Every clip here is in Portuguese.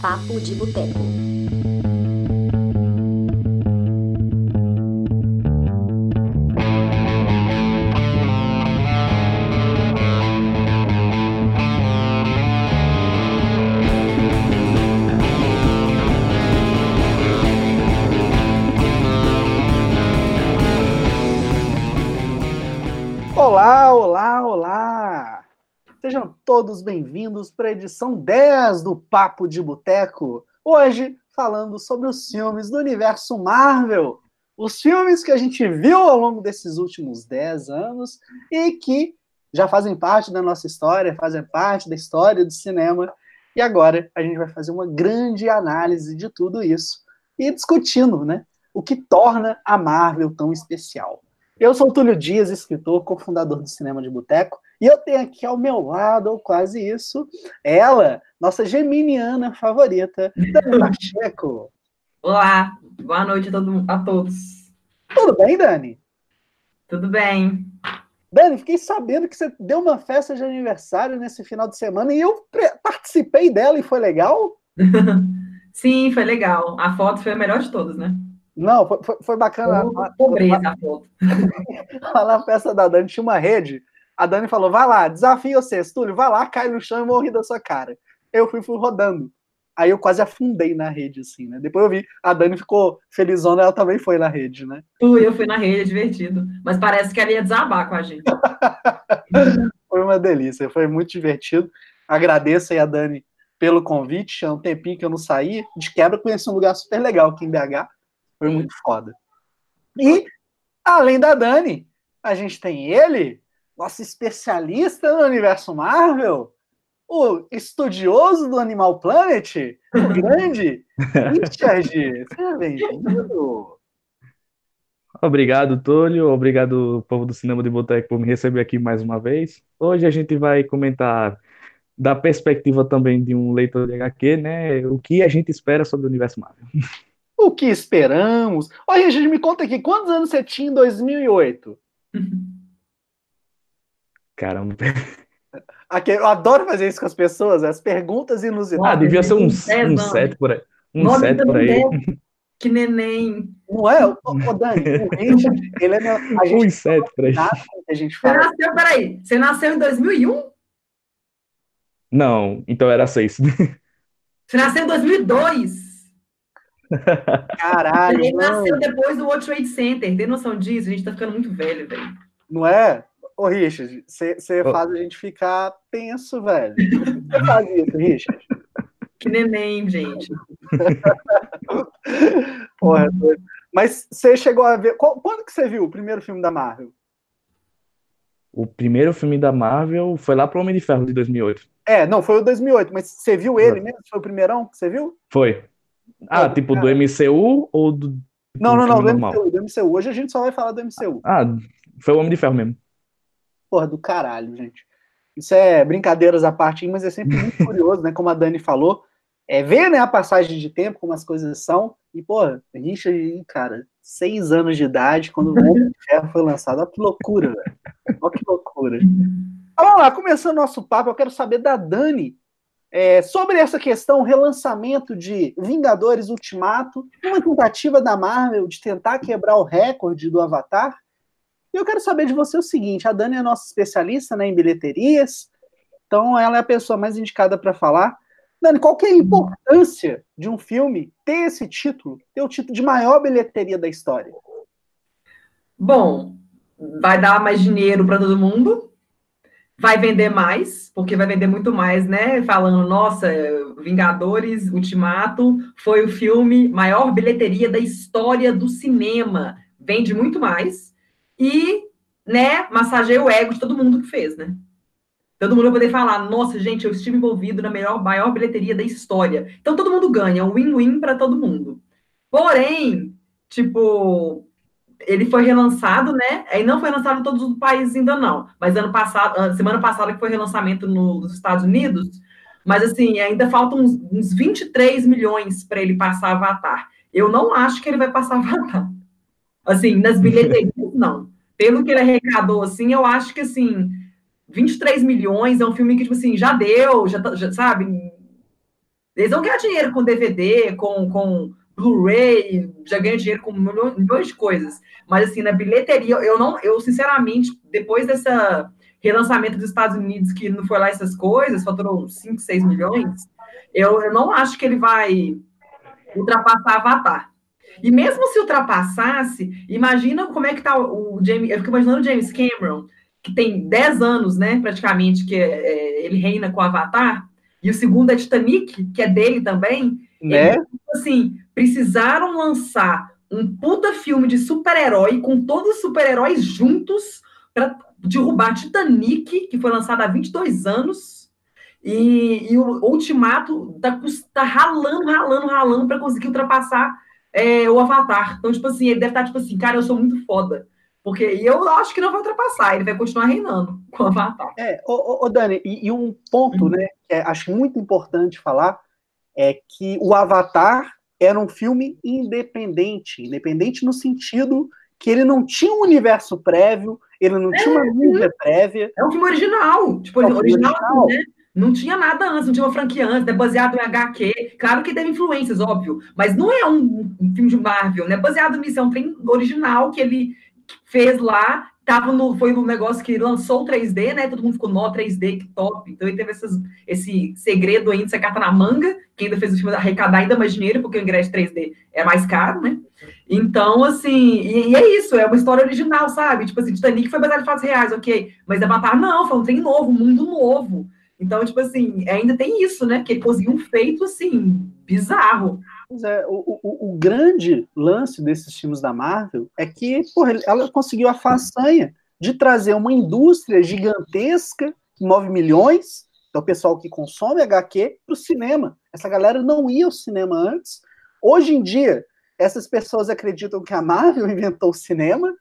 Papo de Boteco. Todos bem-vindos para a edição 10 do Papo de Boteco. Hoje, falando sobre os filmes do universo Marvel. Os filmes que a gente viu ao longo desses últimos 10 anos e que já fazem parte da nossa história, fazem parte da história do cinema. E agora a gente vai fazer uma grande análise de tudo isso e discutindo, né, o que torna a Marvel tão especial. Eu sou o Túlio Dias, escritor, cofundador do Cinema de Boteco, e eu tenho aqui ao meu lado, ou quase isso, ela, nossa geminiana favorita, Dani Pacheco. Olá, boa noite a, todo, a todos. Tudo bem, Dani? Tudo bem. Dani, fiquei sabendo que você deu uma festa de aniversário nesse final de semana e eu participei dela e foi legal? Sim, foi legal. A foto foi a melhor de todas, né? Não, foi, foi, bacana. Foi pobreza a foto. Lá na festa da Dani tinha uma rede. A Dani falou: vai lá, desafio você, Túlio, vai lá, cai no chão e morri da sua cara. Eu fui, fui rodando. Aí eu quase afundei na rede, assim, né? Depois eu vi, a Dani ficou felizona, ela também foi na rede, né? Fui, eu fui na rede, é divertido. Mas parece que ela ia desabar com a gente. foi uma delícia, foi muito divertido. Agradeço aí a Dani pelo convite. Há um tempinho que eu não saí. De quebra, conheci um lugar super legal aqui em BH. Foi muito foda. E, além da Dani, a gente tem ele, nosso especialista no universo Marvel, o estudioso do Animal Planet, o grande Richard. Seja bem-vindo. Obrigado, Túlio. Obrigado, povo do Cinema de Boteco, por me receber aqui mais uma vez. Hoje a gente vai comentar da perspectiva também de um leitor de HQ, né? O que a gente espera sobre o universo Marvel. O que esperamos? Olha, Richard, me conta aqui, quantos anos você tinha em 2008? Caramba. Aqui, eu adoro fazer isso com as pessoas, as perguntas inusitadas. Ah, devia ser um, um set por aí. Um set por aí. Que neném. Não é? Ô, ô Dani, o Richard, ele é meu. A gente Um set por aí. A gente Você fala. nasceu, peraí, você nasceu em 2001? Não, então era seis. Você nasceu em 2002? Caralho, Ele nasceu depois do World Trade Center. Tem noção disso? A gente tá ficando muito velho, velho. não é? Ô, Richard, você Ô. faz a gente ficar tenso, velho. Você faz isso, Richard? Que neném, gente. Porra, doido. Mas você chegou a ver. qual- quando que você viu o primeiro filme da Marvel? O primeiro filme da Marvel foi lá pro Homem de Ferro de 2008. É, não, foi o 2008, mas você viu ele mesmo? Foi o primeirão que você viu? Foi. Ah, tipo do. MCU ou do, Não, não, não, do normal? MCU, do MCU. Hoje a gente só vai falar do MCU. Ah, foi o Homem de Ferro mesmo. Porra, do caralho, gente. Isso é brincadeiras à parte, mas é sempre muito curioso, né? Como a Dani falou, é ver né, a passagem de tempo, como as coisas são. E, porra, Richard, cara, seis anos de idade, quando o Homem de Ferro foi lançado. Olha que loucura, velho. Olha que loucura. Vamos lá, começando nosso papo, eu quero saber da Dani é, sobre essa questão, relançamento de Vingadores Ultimato, uma tentativa da Marvel de tentar quebrar o recorde do Avatar. E eu quero saber de você o seguinte: a Dani é nossa especialista né, em bilheterias, então ela é a pessoa mais indicada para falar. Dani, qual que é a importância de um filme ter esse título, ter o título de maior bilheteria da história? Bom, vai dar mais dinheiro para todo mundo, vai vender mais, porque vai vender muito mais, né? Falando, nossa, Vingadores Ultimato foi o filme maior bilheteria da história do cinema, vende muito mais e, né, massageia o ego de todo mundo que fez, né? Todo mundo vai poder falar, nossa, gente, eu estive envolvido na melhor, maior bilheteria da história. Então todo mundo ganha, um win-win para todo mundo. Porém, tipo, ele foi relançado, né? Aí não foi lançado em todos os países ainda não. Mas ano passado, ah, semana passada que foi relançamento no- nos Estados Unidos. Mas assim, ainda faltam uns, uns 23 milhões para ele passar Avatar. Eu não acho que ele vai passar Avatar. Assim, nas bilheterias, não. Pelo que ele arrecadou, assim, eu acho que assim, 23 milhões é um filme que, tipo assim, já deu, já, tá- já sabe? Eles vão ganhar dinheiro com DVD, com, com Blu-ray, já ganham dinheiro com milhões de coisas. Mas assim, na bilheteria, eu não, eu sinceramente, depois dessa relançamento dos Estados Unidos, que não foi lá essas coisas, faturou 5, 6 milhões, eu, eu não acho que ele vai ultrapassar Avatar. E mesmo se ultrapassasse, imagina como é que tá o James. Eu fico imaginando o James Cameron, que tem 10 anos, né, praticamente, que é, ele reina com Avatar, e o segundo é Titanic, que é dele também. Né? Ele, assim, precisaram lançar um puta filme de super-herói com todos os super-heróis juntos para derrubar Titanic, que foi lançado há 22 anos. E, e o Ultimato tá, tá ralando, ralando, ralando para conseguir ultrapassar é, o Avatar. Então, tipo assim, ele deve estar tipo assim, cara, eu sou muito foda. Porque eu acho que não vai ultrapassar, ele vai continuar reinando com o Avatar. É, ô, ô, Dani, e, e, um ponto, uhum. né, que é, acho muito importante falar, é que o Avatar era um filme independente. Independente no sentido que ele não tinha um universo prévio, ele não é, tinha uma mídia prévia. É um filme original. Tipo, é um original, original. Né? Não tinha nada antes, não tinha uma franquia antes, é baseado em HQ. Claro que teve influências, óbvio, mas não é um, um filme de Marvel, né? Baseado nisso, é um filme original que ele fez lá, tava no, foi no negócio que lançou o 3D, né? Todo mundo ficou, nó, 3D, que top. Então ele teve essas, esse segredo ainda, essa carta na manga, que ainda fez o filme arrecadar ainda mais dinheiro, porque o ingresso 3D é mais caro, né? Então, assim, e, e, é isso, é uma história original, sabe? Tipo assim, Titanic foi baseado em fatos reais, ok. Mas Avatar, não, foi um trem novo, um mundo novo. Então, tipo assim, ainda tem isso, né? Que ele conseguiu um feito, assim, bizarro. Pois é, o, o, o, grande lance desses filmes da Marvel é que porra, ela conseguiu a façanha de trazer uma indústria gigantesca que move milhões, então o pessoal que consome HQ, para o cinema. Essa galera não ia ao cinema antes. Hoje em dia, essas pessoas acreditam que a Marvel inventou o cinema,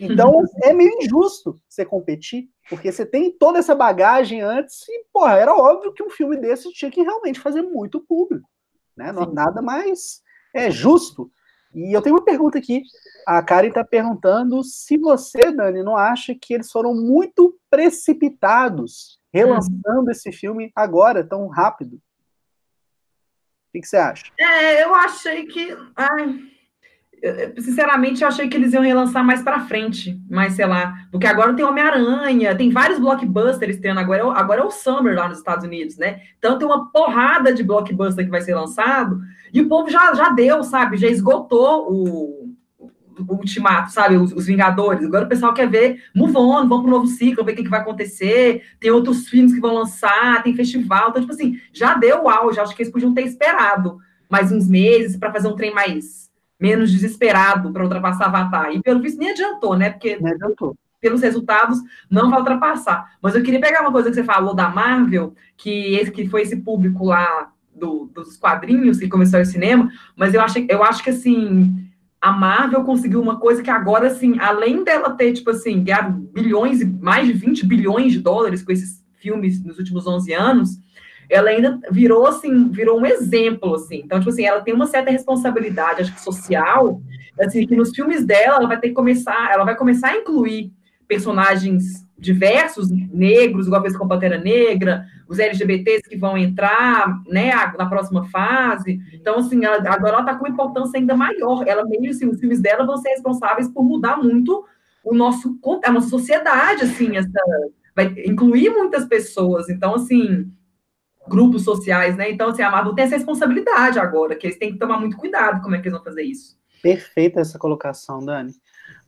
então é meio injusto você competir. Porque você tem toda essa bagagem antes e, porra, era óbvio que um filme desse tinha que realmente fazer muito público. Né? Nada mais é justo. E eu tenho uma pergunta aqui. A Karen está perguntando se você, Dani, não acha que eles foram muito precipitados relançando uhum. esse filme agora, tão rápido. O que, que você acha? É, eu achei que. Ai sinceramente, eu achei que eles iam relançar mais para frente, mais, sei lá, porque agora tem Homem-Aranha, tem vários blockbusters tendo agora, é agora é o Summer lá nos Estados Unidos, né? Então tem uma porrada de blockbuster que vai ser lançado, e o povo já, já deu, sabe? Já esgotou o, o ultimato, sabe? Os, os, Vingadores. Agora o pessoal quer ver move on, vamos pro novo ciclo, ver o que, que vai acontecer. Tem outros filmes que vão lançar, tem festival. Então, tipo assim, já deu o auge. Acho que eles podiam ter esperado mais uns meses para fazer um trem mais menos desesperado para ultrapassar Avatar. E pelo visto nem adiantou, né? Porque adiantou. pelos resultados não vai ultrapassar. Mas eu queria pegar uma coisa que você falou da Marvel, que esse que foi esse público lá do, dos quadrinhos que começou o cinema, mas eu acho, eu acho que assim a Marvel conseguiu uma coisa que agora, assim, além dela ter, tipo assim, ganhado bilhões, mais de 20 bilhões de dólares com esses filmes nos últimos 11 anos, ela ainda virou assim, virou um exemplo, assim. Então, tipo assim, ela tem uma certa responsabilidade, acho que social, assim, que nos filmes dela ela vai ter que começar, ela vai começar a incluir personagens diversos, negros, igual a vez com Pantera Negra, os LGBTs que vão entrar, né, na próxima fase. Então, assim, ela, agora ela está com uma importância ainda maior. Ela meio assim, os filmes dela vão ser responsáveis por mudar muito o nosso, a nossa sociedade, assim, essa, vai incluir muitas pessoas. Então, assim, grupos sociais, né? Então, assim, a Marvel tem essa responsabilidade agora, que eles têm que tomar muito cuidado como é que eles vão fazer isso. Perfeita essa colocação, Dani.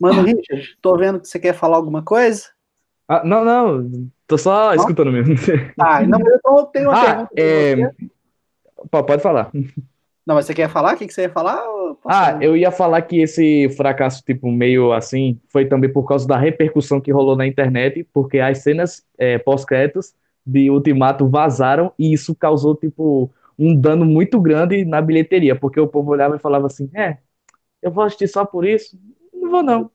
Mano, Richard, tô vendo que você quer falar alguma coisa? Ah, não, não, tô só não? escutando mesmo. Ah, não, eu tenho uma ah, pergunta. É... Pode falar. Não, mas você quer falar? O que, que você ia falar? Ah, eu ia falar que esse fracasso, tipo, meio assim, foi também por causa da repercussão que rolou na internet, porque as cenas é, pós-créditos de Ultimato vazaram e isso causou, tipo, um dano muito grande na bilheteria, porque o povo olhava e falava assim: é, eu vou assistir só por isso? Não vou, não.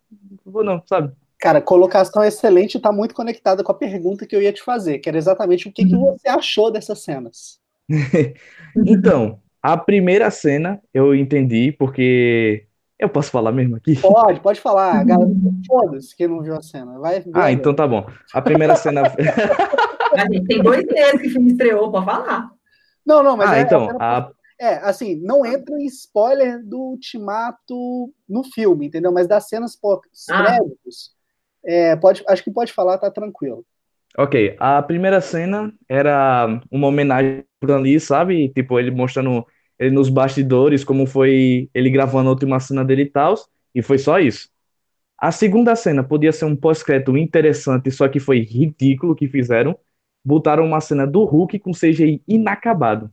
Não vou, não, sabe? Cara, colocação excelente está muito conectada com a pergunta que eu ia te fazer, que era exatamente o que, que você achou dessas cenas. então, a primeira cena eu entendi, porque. Eu posso falar mesmo aqui? Pode, pode falar. Galera, foda-se quem não viu a cena. Vai, vai ah, então tá bom. A primeira cena. A gente tem dois meses que o filme estreou, pode falar. Não, não, mas Ah, é, então, é, a, é, assim, não entra em spoiler do Ultimato no filme, entendeu? Mas das cenas pós-créditos, é, pode, acho que pode falar, tá tranquilo. ok, a primeira cena era uma homenagem pro ali, sabe? Tipo, ele mostrando ele nos bastidores, como foi ele gravando a última cena dele e tal, e foi só isso. A segunda cena podia ser um pós-crédito interessante, só que foi ridículo o que fizeram. Botaram uma cena do Hulk com CGI inacabado.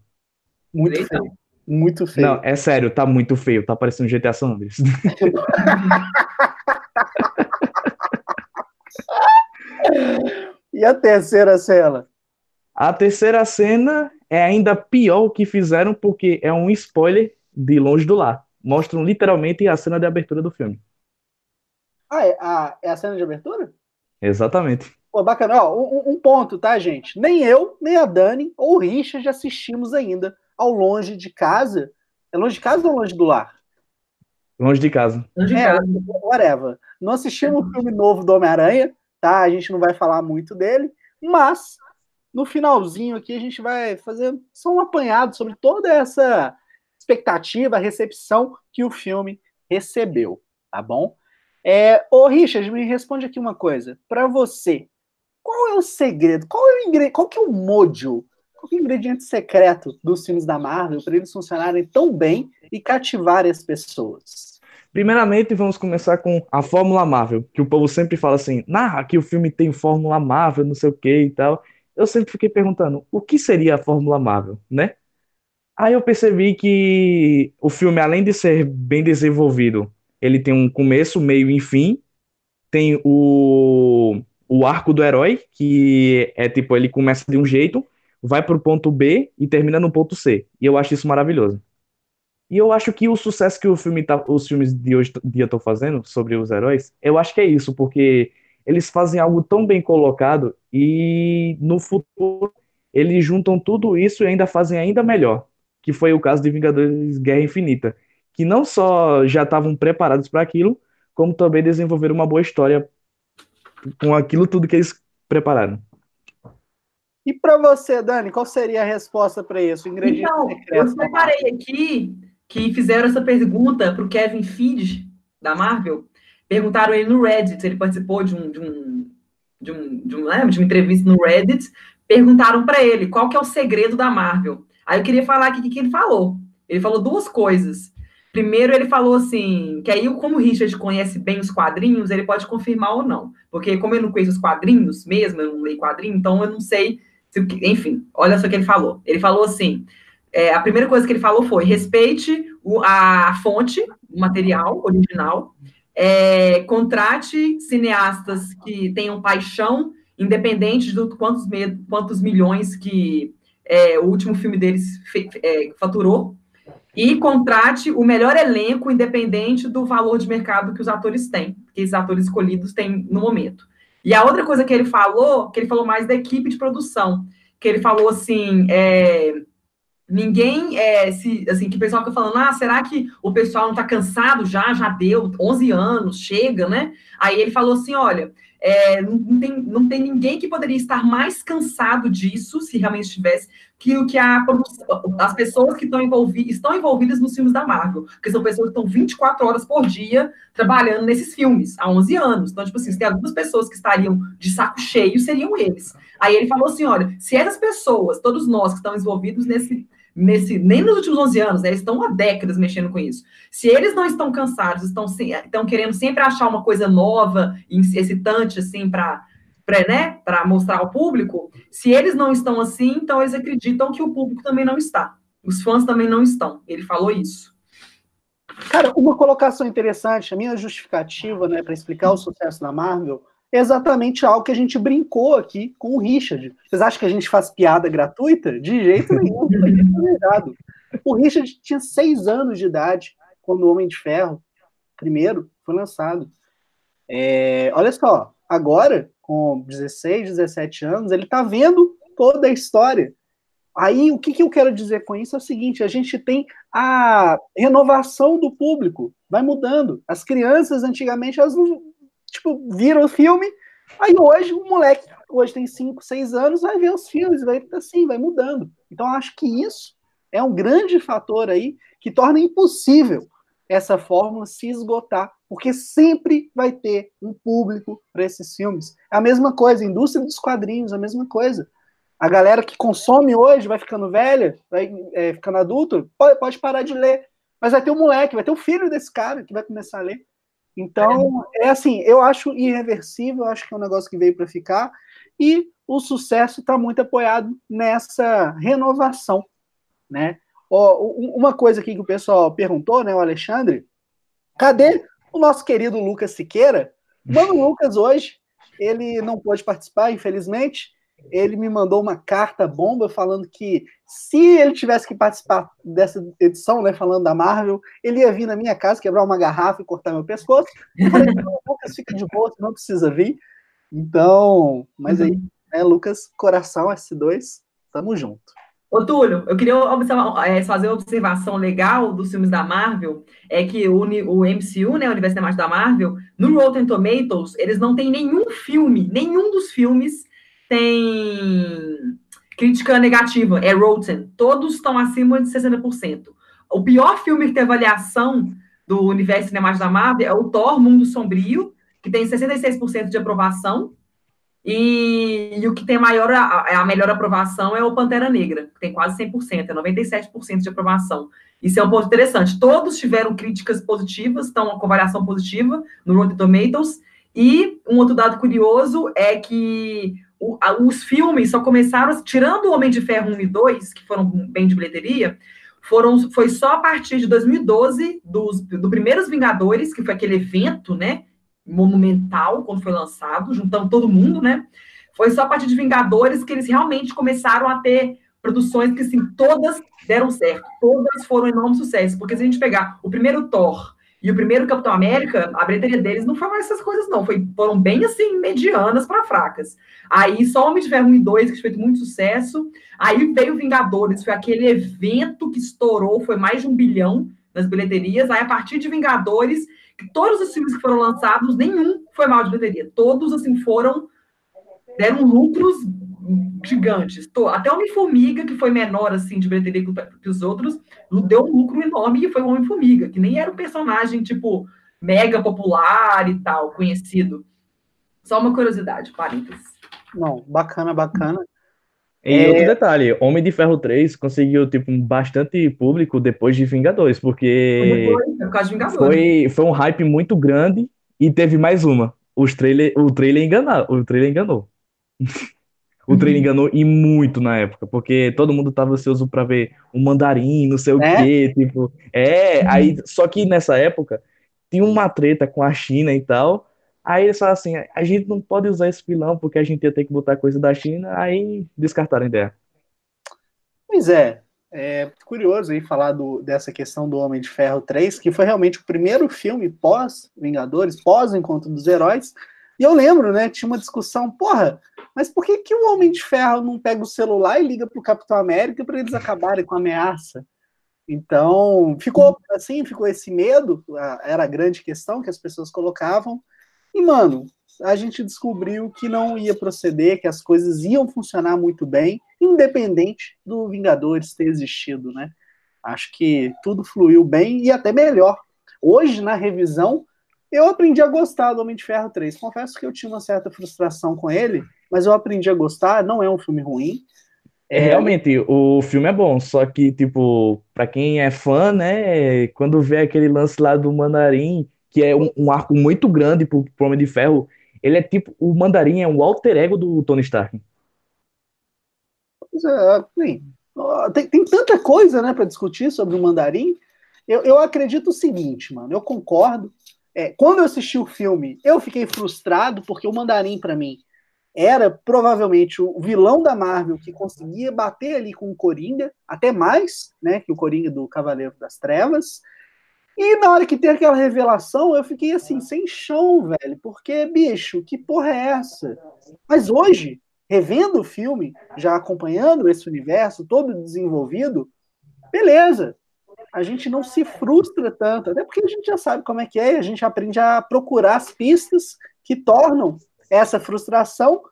Muito Eita. feio. Muito feio. Não, é sério, tá muito feio, tá parecendo GTA San Andreas. E a terceira cena? A terceira cena é ainda pior o que fizeram, porque é um spoiler de Longe do Lar. Mostram literalmente a cena de abertura do filme. Ah, é a, é a cena de abertura? Exatamente. Pô, bacana. Ó, um, um ponto, tá, gente? Nem eu, nem a Dani ou o Richard assistimos ainda ao Longe de Casa. É longe de casa ou longe do lar? Longe de casa. Longe de É, casa. whatever. Não assistimos o filme novo do Homem-Aranha, tá? A gente não vai falar muito dele, mas no finalzinho aqui a gente vai fazer só um apanhado sobre toda essa expectativa, recepção que o filme recebeu, tá bom? É, ô Richard, me responde aqui uma coisa. Para você, qual é o segredo? Qual é o ingre... qual que é o mojo? Qual é o ingrediente secreto dos filmes da Marvel para eles funcionarem tão bem e cativarem as pessoas? Primeiramente, vamos começar com a Fórmula Marvel, que o povo sempre fala assim, narra que o filme tem Fórmula Marvel, não sei o que e tal. Eu sempre fiquei perguntando, o que seria a Fórmula Marvel, né? Aí eu percebi que o filme, além de ser bem desenvolvido, ele tem um começo, meio e fim. Tem o, o arco do herói, que é tipo, ele começa de um jeito, vai pro ponto B e termina no ponto C. E eu acho isso maravilhoso. E eu acho que o sucesso que o filme tá, os filmes de hoje dia estão fazendo sobre os heróis, eu acho que é isso, porque eles fazem algo tão bem colocado e no futuro eles juntam tudo isso e ainda fazem ainda melhor, que foi o caso de Vingadores Guerra Infinita, que não só já estavam preparados para aquilo, como também desenvolveram uma boa história com aquilo tudo que eles prepararam. E para você, Dani, qual seria a resposta para isso? O ingrediente Então, secreto. eu separei aqui que fizeram essa pergunta para o Kevin Feige, da Marvel. Perguntaram ele no Reddit, ele participou de um, de um, de um, de um, né, de uma entrevista no Reddit. Perguntaram para ele qual que é o segredo da Marvel. Aí eu queria falar aqui o que ele falou. Ele falou duas coisas. Primeiro, ele falou assim, que aí, como o Richard conhece bem os quadrinhos, ele pode confirmar ou não. Porque como eu não conheço os quadrinhos mesmo, eu não leio quadrinho, então eu não sei se, enfim, olha só o que ele falou. Ele falou assim: é, a primeira coisa que ele falou foi respeite o, a fonte, o material original, é, contrate cineastas que tenham paixão, independente de quantos, quantos milhões que é, o último filme deles fe, é, faturou, e contrate o melhor elenco, independente do valor de mercado que os atores têm, que esses atores escolhidos têm no momento. E a outra coisa que ele falou, que ele falou mais da equipe de produção, que ele falou assim, é, ninguém, é, se, assim, que o pessoal fica falando, ah, será que o pessoal não está cansado já, já deu 11 anos, chega, né? Aí ele falou assim, olha, é, não, tem, não tem ninguém que poderia estar mais cansado disso, se realmente estivesse, que o que a, as pessoas que estão, envolvi, estão envolvidas nos filmes da Marvel, porque são pessoas que estão 24 horas por dia trabalhando nesses filmes, há 11 anos. Então, tipo assim, se tem algumas pessoas que estariam de saco cheio, seriam eles. Aí ele falou assim, olha, se essas pessoas, todos nós que estamos envolvidos nesse nesse, nem nos últimos 11 anos, né, eles estão há décadas mexendo com isso. Se eles não estão cansados, estão, estão querendo sempre achar uma coisa nova, excitante, assim, para né, mostrar ao público, se eles não estão assim, então eles acreditam que o público também não está. Os fãs também não estão. Ele falou isso. Cara, uma colocação interessante, a minha justificativa, né, para explicar o sucesso da Marvel, exatamente algo que a gente brincou aqui com o Richard. Vocês acham que a gente faz piada gratuita? De jeito nenhum. o Richard tinha seis anos de idade quando o Homem de Ferro, primeiro, foi lançado. É, olha só, agora, com 16, 17 anos, ele está vendo toda a história. Aí, o que, que eu quero dizer com isso é o seguinte: a gente tem a renovação do público, vai mudando. As crianças, antigamente, elas não tipo, viram o filme, Aí hoje, o moleque, hoje tem 5, 6 anos, vai ver os filmes, vai assim, vai mudando. Então, acho que isso é um grande fator aí que torna impossível essa fórmula se esgotar, porque sempre vai ter um público para esses filmes. É a mesma coisa, a indústria dos quadrinhos, a mesma coisa. A galera que consome hoje vai ficando velha, vai é, ficando adulto, pode, pode parar de ler. Mas vai ter um moleque, vai ter um filho desse cara que vai começar a ler. Então, é assim, eu acho irreversível, acho que é um negócio que veio para ficar, e o sucesso está muito apoiado nessa renovação, né? Uma coisa aqui que o pessoal perguntou, né, o Alexandre, cadê o nosso querido Lucas Siqueira? O Mano Lucas hoje, ele não pôde participar, infelizmente, ele me mandou uma carta bomba falando que se ele tivesse que participar dessa edição, né, falando da Marvel, ele ia vir na minha casa, quebrar uma garrafa e cortar meu pescoço. Eu falei, não, Lucas, fica de boa, não precisa vir. Então, mas aí, né, Lucas, coração S2, tamo junto. Ô, Túlio, eu queria observar, é, fazer uma observação legal dos filmes da Marvel, é que o, o MCU, né, o Universo Cinemático da Marvel, no Rotten Tomatoes, eles não têm nenhum filme, nenhum dos filmes tem crítica negativa, é Rotten. Todos estão acima de 60%. O pior filme que tem avaliação do universo cinemático da Marvel é o Thor, Mundo Sombrio, que tem 66% de aprovação. E, e, o que tem maior, a, a, melhor aprovação é o Pantera Negra, que tem quase 100%, é 97% de aprovação. Isso é um ponto interessante. Todos tiveram críticas positivas, estão com avaliação positiva no Rotten Tomatoes. E um outro dado curioso é que o, a, os filmes só começaram, tirando o Homem de Ferro 1 e 2, que foram bem de bilheteria, foram, foi só a partir de 2012, dos do Primeiros Vingadores, que foi aquele evento, né, monumental, quando foi lançado, juntando todo mundo, né, foi só a partir de Vingadores que eles realmente começaram a ter produções que, assim, todas deram certo, todas foram enorme sucesso, porque se a gente pegar o primeiro Thor, e o primeiro Capitão América, a bilheteria deles não foi mais essas coisas, não. Foi, foram bem assim, medianas para fracas. Aí só Homem de Ferro 1 e 2, que fez muito sucesso. Aí veio Vingadores, foi aquele evento que estourou, foi mais de um bilhão nas bilheterias. Aí, a partir de Vingadores, todos os filmes que foram lançados, nenhum foi mal de bilheteria. Todos, assim, foram. deram lucros gigantes. Até Homem-Formiga, que foi menor assim de bilheteria que os outros, deu um lucro enorme e foi o Homem-Formiga, que nem era um personagem tipo mega popular e tal, conhecido. Só uma curiosidade, parênteses. Não, bacana, bacana. E é... outro detalhe, Homem de Ferro 3 conseguiu tipo bastante público depois de Vingadores, porque foi, de Vingadores. foi, foi um hype muito grande e teve mais uma. Os trailer, o trailer enganou, o trailer enganou. O trailer enganou e muito na época, porque todo mundo tava ansioso para ver o mandarim, não sei o é? quê, tipo. É, aí, só que nessa época tinha uma treta com a China e tal. Aí eles falaram assim: a gente não pode usar esse vilão porque a gente ia ter que botar coisa da China, aí descartaram a ideia. Pois é, é curioso aí falar do, dessa questão do Homem de Ferro 3, que foi realmente o primeiro filme pós-Vingadores, pós-Encontro dos Heróis. E eu lembro, né? Tinha uma discussão, porra, mas por que, que o Homem de Ferro não pega o celular e liga para o Capitão América para eles acabarem com a ameaça? Então, ficou assim, ficou esse medo, era a grande questão que as pessoas colocavam. E, mano, a gente descobriu que não ia proceder, que as coisas iam funcionar muito bem, independente do Vingadores ter existido, né? Acho que tudo fluiu bem e até melhor. Hoje, na revisão, eu aprendi a gostar do Homem de Ferro 3. Confesso que eu tinha uma certa frustração com ele, mas eu aprendi a gostar, não é um filme ruim. É, realmente, o filme é bom, só que, tipo, para quem é fã, né, quando vê aquele lance lá do Mandarim, que é um, um arco muito grande pro, pro Homem de Ferro, ele é tipo, o Mandarim é um alter ego do Tony Stark. Pois é, tem, tem tanta coisa, né, para discutir sobre o Mandarim. Eu, eu acredito o seguinte, mano, eu concordo. É, quando eu assisti o filme, eu fiquei frustrado porque o Mandarim, para mim, era provavelmente o vilão da Marvel que conseguia bater ali com o Coringa, até mais, né, que o Coringa do Cavaleiro das Trevas. E na hora que tem aquela revelação, eu fiquei assim, sem chão, velho, porque, bicho, que porra é essa? Mas hoje, revendo o filme, já acompanhando esse universo todo desenvolvido, beleza. A gente não se frustra tanto, até porque a gente já sabe como é que é, a gente aprende a procurar as pistas que tornam essa frustração,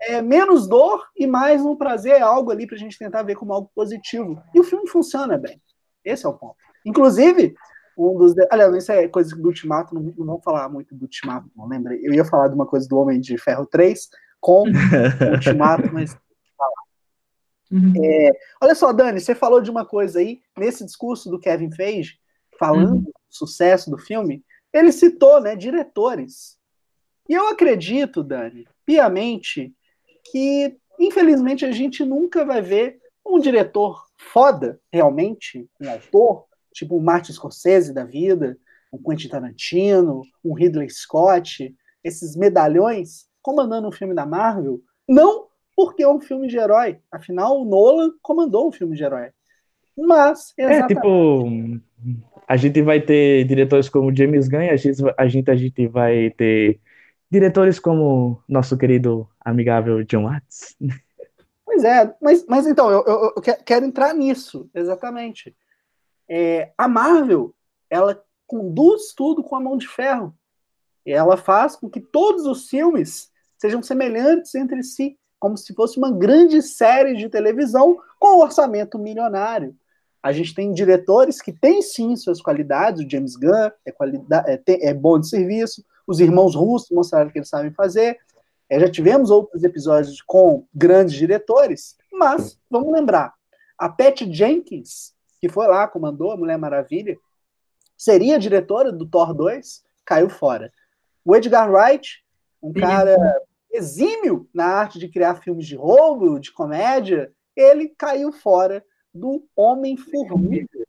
é, menos dor e mais um prazer, algo ali para a gente tentar ver como algo positivo. E o filme funciona bem. Esse é o ponto. Inclusive, um dos. Aliás, isso é coisa do Ultimato, não, não vamos falar muito do Ultimato, não lembra? Eu ia falar de uma coisa do Homem de Ferro 3 com o Ultimato, mas. Uhum. É, olha só, Dani, você falou de uma coisa aí, nesse discurso do Kevin Feige, falando uhum. do sucesso do filme, ele citou, né, diretores. E eu acredito, Dani, piamente, que infelizmente a gente nunca vai ver um diretor foda, realmente, um autor, tipo o Martin Scorsese da vida, um Quentin Tarantino, um Ridley Scott, esses medalhões comandando um filme da Marvel, não porque é um filme de herói. Afinal, o Nolan comandou um filme de herói. Mas, exatamente... É, tipo, a gente vai ter diretores como James Gunn, a gente, a gente, a gente vai ter diretores como nosso querido amigável John Watts. Pois é, mas, mas então, eu, eu, eu quero entrar nisso, exatamente. É, a Marvel, ela conduz tudo com a mão de ferro. E ela faz com que todos os filmes sejam semelhantes entre si, como se fosse uma grande série de televisão com um orçamento milionário. A gente tem diretores que têm sim suas qualidades, o James Gunn é, é, é bom de serviço, os irmãos russos mostraram que eles sabem fazer, é, já tivemos outros episódios com grandes diretores, mas vamos lembrar, a Pat Jenkins, que foi lá, comandou a Mulher Maravilha, seria diretora do Thor 2, caiu fora. O Edgar Wright, um cara exímio na arte de criar filmes de roubo, de comédia, ele caiu fora do Homem-Formiga.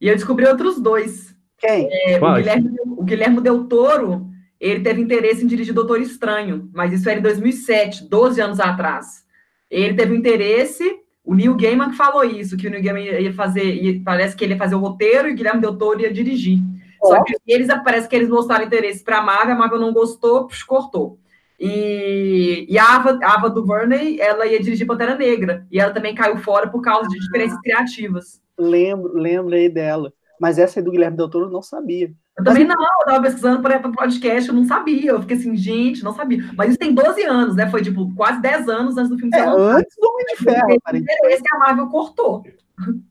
E eu descobri outros dois. Quem? É, o, Guilherme, o Guilherme Del Toro, ele teve interesse em dirigir Doutor Estranho, mas isso era em 2007, 12 anos atrás. Ele teve interesse, o Neil Gaiman que falou isso, que o Neil Gaiman ia fazer, ia, parece que ele ia fazer o roteiro e o Guilherme Del Toro ia dirigir. Oh. Só que eles, parece que eles mostraram interesse para a Marvel, a Marvel não gostou, pux, cortou. E, e, a, Ava, a Ava DuVernay, ela ia dirigir Pantera Negra, e ela também caiu fora por causa de diferenças criativas. Lembro, lembro aí dela. Mas essa aí do Guilherme Del Toro eu não sabia. Eu também não, eu tava pesquisando para o podcast, eu não sabia. Eu fiquei assim, gente, não sabia. Mas isso tem 12 anos, né? Foi tipo quase 10 anos antes do filme é, Antes do Homem de Ferro, Esse que a Marvel cortou.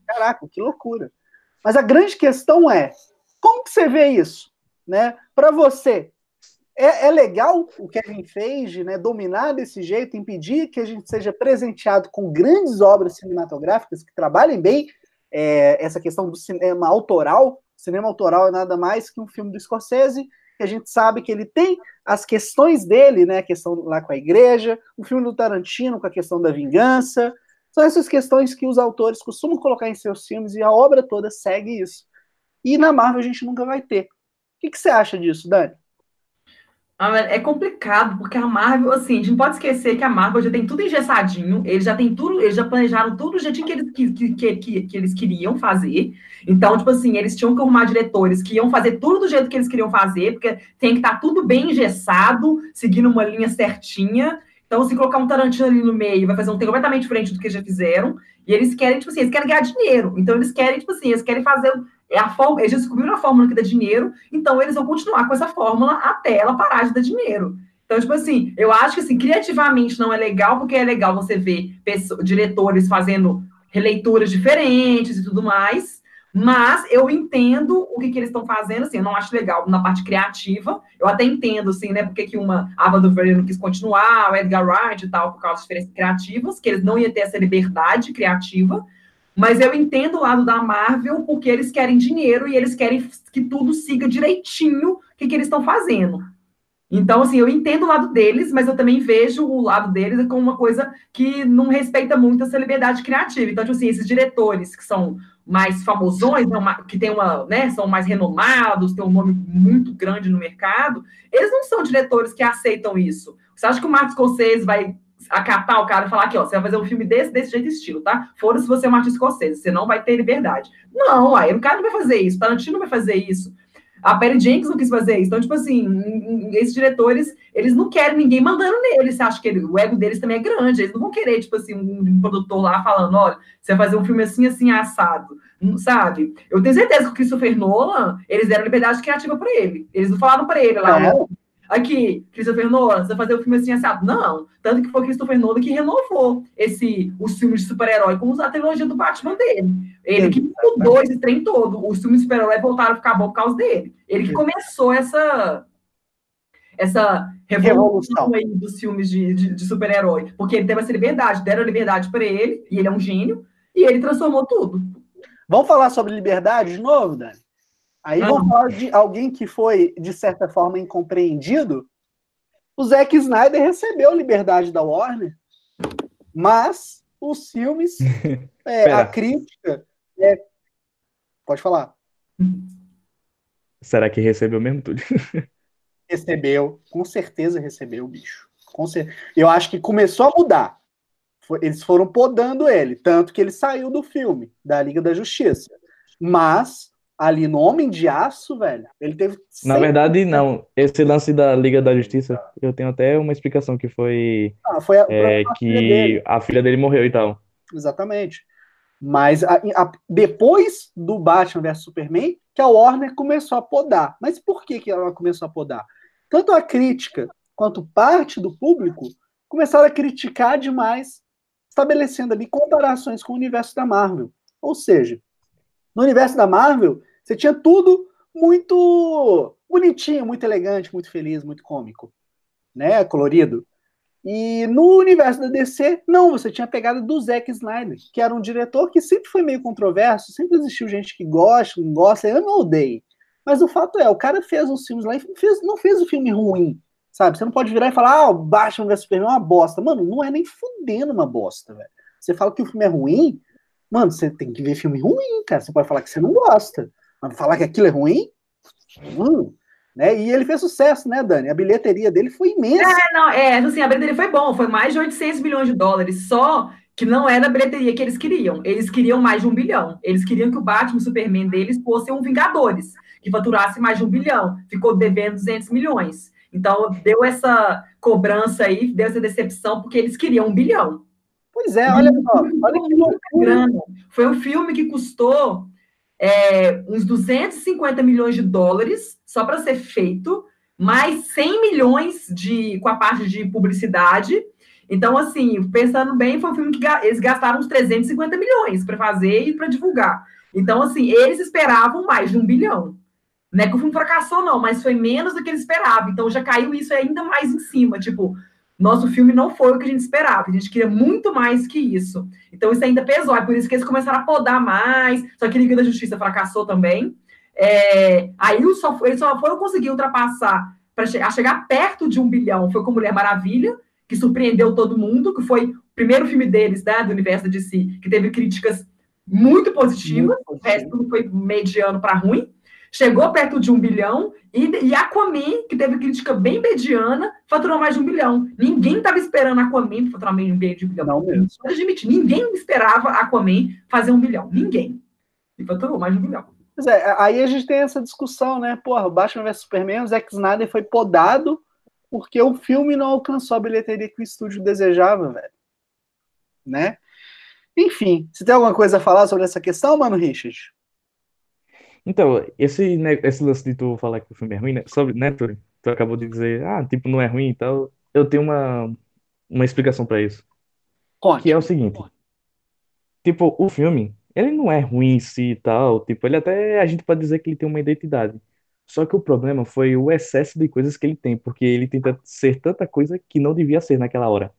Caraca, que loucura. Mas a grande questão é: como que você vê isso? Né? Para você, é, é, legal o Kevin Feige né, dominar desse jeito, impedir que a gente seja presenteado com grandes obras cinematográficas que trabalhem bem é, essa questão do cinema autoral, Cinema autoral é nada mais que um filme do Scorsese, que a gente sabe que ele tem as questões dele, né? A questão lá com a igreja, um filme do Tarantino com a questão da vingança. São essas questões que os autores costumam colocar em seus filmes e a obra toda segue isso. E na Marvel a gente nunca vai ter. O que, que você acha disso, Dani? Ah, é complicado, porque a Marvel, assim, a gente não pode esquecer que a Marvel já tem tudo engessadinho, eles já tem tudo, eles já planejaram tudo o jeitinho que eles, que, que, que, que, eles queriam fazer. Então, tipo assim, eles tinham que arrumar diretores que iam fazer tudo do jeito que eles queriam fazer, porque tem que estar tá tudo bem engessado, seguindo uma linha certinha. Então, se colocar um Tarantino ali no meio, vai fazer um tempo completamente diferente do que já fizeram. E eles querem, tipo assim, eles querem ganhar dinheiro. Então, eles querem, tipo assim, eles querem fazer é a forma, eles descobriram a fórmula que dá dinheiro, então eles vão continuar com essa fórmula até ela parar de dar dinheiro. Então, tipo assim, eu acho que assim, criativamente não é legal, porque é legal você ver pessoas, diretores fazendo releituras diferentes e tudo mais, mas eu entendo o que, que eles estão fazendo, assim, eu não acho legal na parte criativa, eu até entendo, assim, né, porque que uma Ava do Verde não quis continuar, o Edgar Wright e tal, por causa de diferenças criativas, que eles não iam ter essa liberdade criativa, mas eu entendo o lado da Marvel porque eles querem dinheiro e eles querem que tudo siga direitinho o que, que eles estão fazendo. Então, assim, eu entendo o lado deles, mas eu também vejo o lado deles como uma coisa que não respeita muito essa liberdade criativa. Então, tipo assim, esses diretores que são mais famosões, que tem uma, né, são mais renomados, têm um nome muito grande no mercado, eles não são diretores que aceitam isso. Você acha que o Marcos Scorsese vai acatar o cara e falar aqui, ó, você vai fazer um filme desse, desse jeito estilo, tá? Fora se você é um artista escocese, você não vai ter liberdade. Não, aí o cara não vai fazer isso, o Tarantino não vai fazer isso. A Perry Jenkins não quis fazer isso. Então, tipo assim, esses diretores, eles não querem ninguém mandando neles. Você acha que ele, o ego deles também é grande. Eles não vão querer, tipo assim, um, um produtor lá falando, olha, você vai fazer um filme assim, assim, assado. Sabe? Eu tenho certeza que o Christopher Nolan, eles deram liberdade criativa para ele. Eles não falaram para ele lá, é. Aqui, Christopher Nolan, você vai fazer o filme assim assado. Não, tanto que foi Christopher Nolan que renovou esse, os filmes de super-herói com a trilogia do Batman dele. Ele que mudou esse trem todo. Os filmes de super-herói voltaram a ficar bom por causa dele. Ele que começou essa essa revolução, revolução. aí dos filmes de, de, de super-herói, porque ele teve essa liberdade, deram liberdade para ele, e ele é um gênio, e ele transformou tudo. Vamos falar sobre liberdade de novo, Dani? Aí vamos falar de alguém que foi, de certa forma, incompreendido. O Zack Snyder recebeu liberdade da Warner, mas os filmes, é, a crítica. É... Pode falar. Será que recebeu mesmo tudo? recebeu, com certeza recebeu, bicho. Cer... Eu acho que começou a mudar. Eles foram podando ele, tanto que ele saiu do filme, da Liga da Justiça. Mas, ali no Homem de Aço, velho, ele teve. Na verdade, não. Esse lance da Liga da Justiça, eu tenho até uma explicação que foi. Ah, foi a, é, a que filha a filha dele morreu e tal. Exatamente. Mas a, a, depois do Batman vs Superman, que a Warner começou a podar. Mas por que, que ela começou a podar? Tanto a crítica quanto parte do público começaram a criticar demais estabelecendo ali comparações com o universo da Marvel. Ou seja, no universo da Marvel, você tinha tudo muito bonitinho, muito elegante, muito feliz, muito cômico, né, colorido. E no universo da DC, não, você tinha a pegada do Zack Snyder, que era um diretor que sempre foi meio controverso, sempre existiu gente que gosta, não gosta, eu não odeio. Mas o fato é, o cara fez uns filmes lá e fez, não fez o um filme ruim. Sabe? Você não pode virar e falar, ah, o Batman vs Superman é uma bosta. Mano, não é nem fudendo uma bosta, velho. Você fala que o filme é ruim, mano, você tem que ver filme ruim, cara. Você pode falar que você não gosta. Mas falar que aquilo é ruim, hum, né? E ele fez sucesso, né, Dani? A bilheteria dele foi imensa. É, não, é, assim, a bilheteria foi bom, foi mais de 800 milhões de dólares, só que não era a bilheteria que eles queriam. Eles queriam mais de um bilhão. Eles queriam que o Batman o Superman deles fosse um Vingadores, que faturasse mais de um bilhão. Ficou devendo 200 milhões. Então, deu essa cobrança aí, deu essa decepção, porque eles queriam um bilhão. Pois é, olha só. Olha que loucura. Foi um filme que custou é, uns 250 milhões de dólares só para ser feito, mais 100 milhões de, com a parte de publicidade. Então, assim, pensando bem, foi um filme que eles gastaram uns 350 milhões para fazer e para divulgar. Então, assim, eles esperavam mais de um bilhão. Não é que o filme fracassou, não, mas foi menos do que ele esperava. Então já caiu isso ainda mais em cima. Tipo, nosso filme não foi o que a gente esperava. A gente queria muito mais que isso. Então isso ainda pesou. É por isso que eles começaram a podar mais. Só que Liga da Justiça fracassou também. É, aí o só, ele só foi conseguir ultrapassar para che chegar perto de um bilhão. Foi com Mulher Maravilha, que surpreendeu todo mundo, que foi o primeiro filme deles, né, do universo de si, que teve críticas muito positivas. Muito o resto foi mediano para ruim chegou perto de um bilhão, e, e Aquaman, que teve crítica bem mediana, faturou mais de um bilhão. Ninguém estava esperando Aquaman faturar mais de um bilhão. Não mesmo. Pode admitir, ninguém esperava Aquaman fazer um bilhão. Ninguém. E faturou mais de um bilhão. Pois é, aí a gente tem essa discussão, né? Porra, o Batman vs Superman, o Zack Snyder foi podado porque o filme não alcançou a bilheteria que o estúdio desejava, velho. Né? Enfim, você tem alguma coisa a falar sobre essa questão, mano, Richard? Então, esse, né, esse lance de tu falar que o filme é ruim, né? Sobre, né, tu, tu acabou de dizer, ah, tipo, não é ruim e tal. Eu tenho uma, uma explicação pra isso. Conte. Que é o seguinte. Tipo, o filme, ele não é ruim em si e tal. Tipo, ele até, a gente pode dizer que ele tem uma identidade. Só que o problema foi o excesso de coisas que ele tem, porque ele tenta ser tanta coisa que não devia ser naquela hora.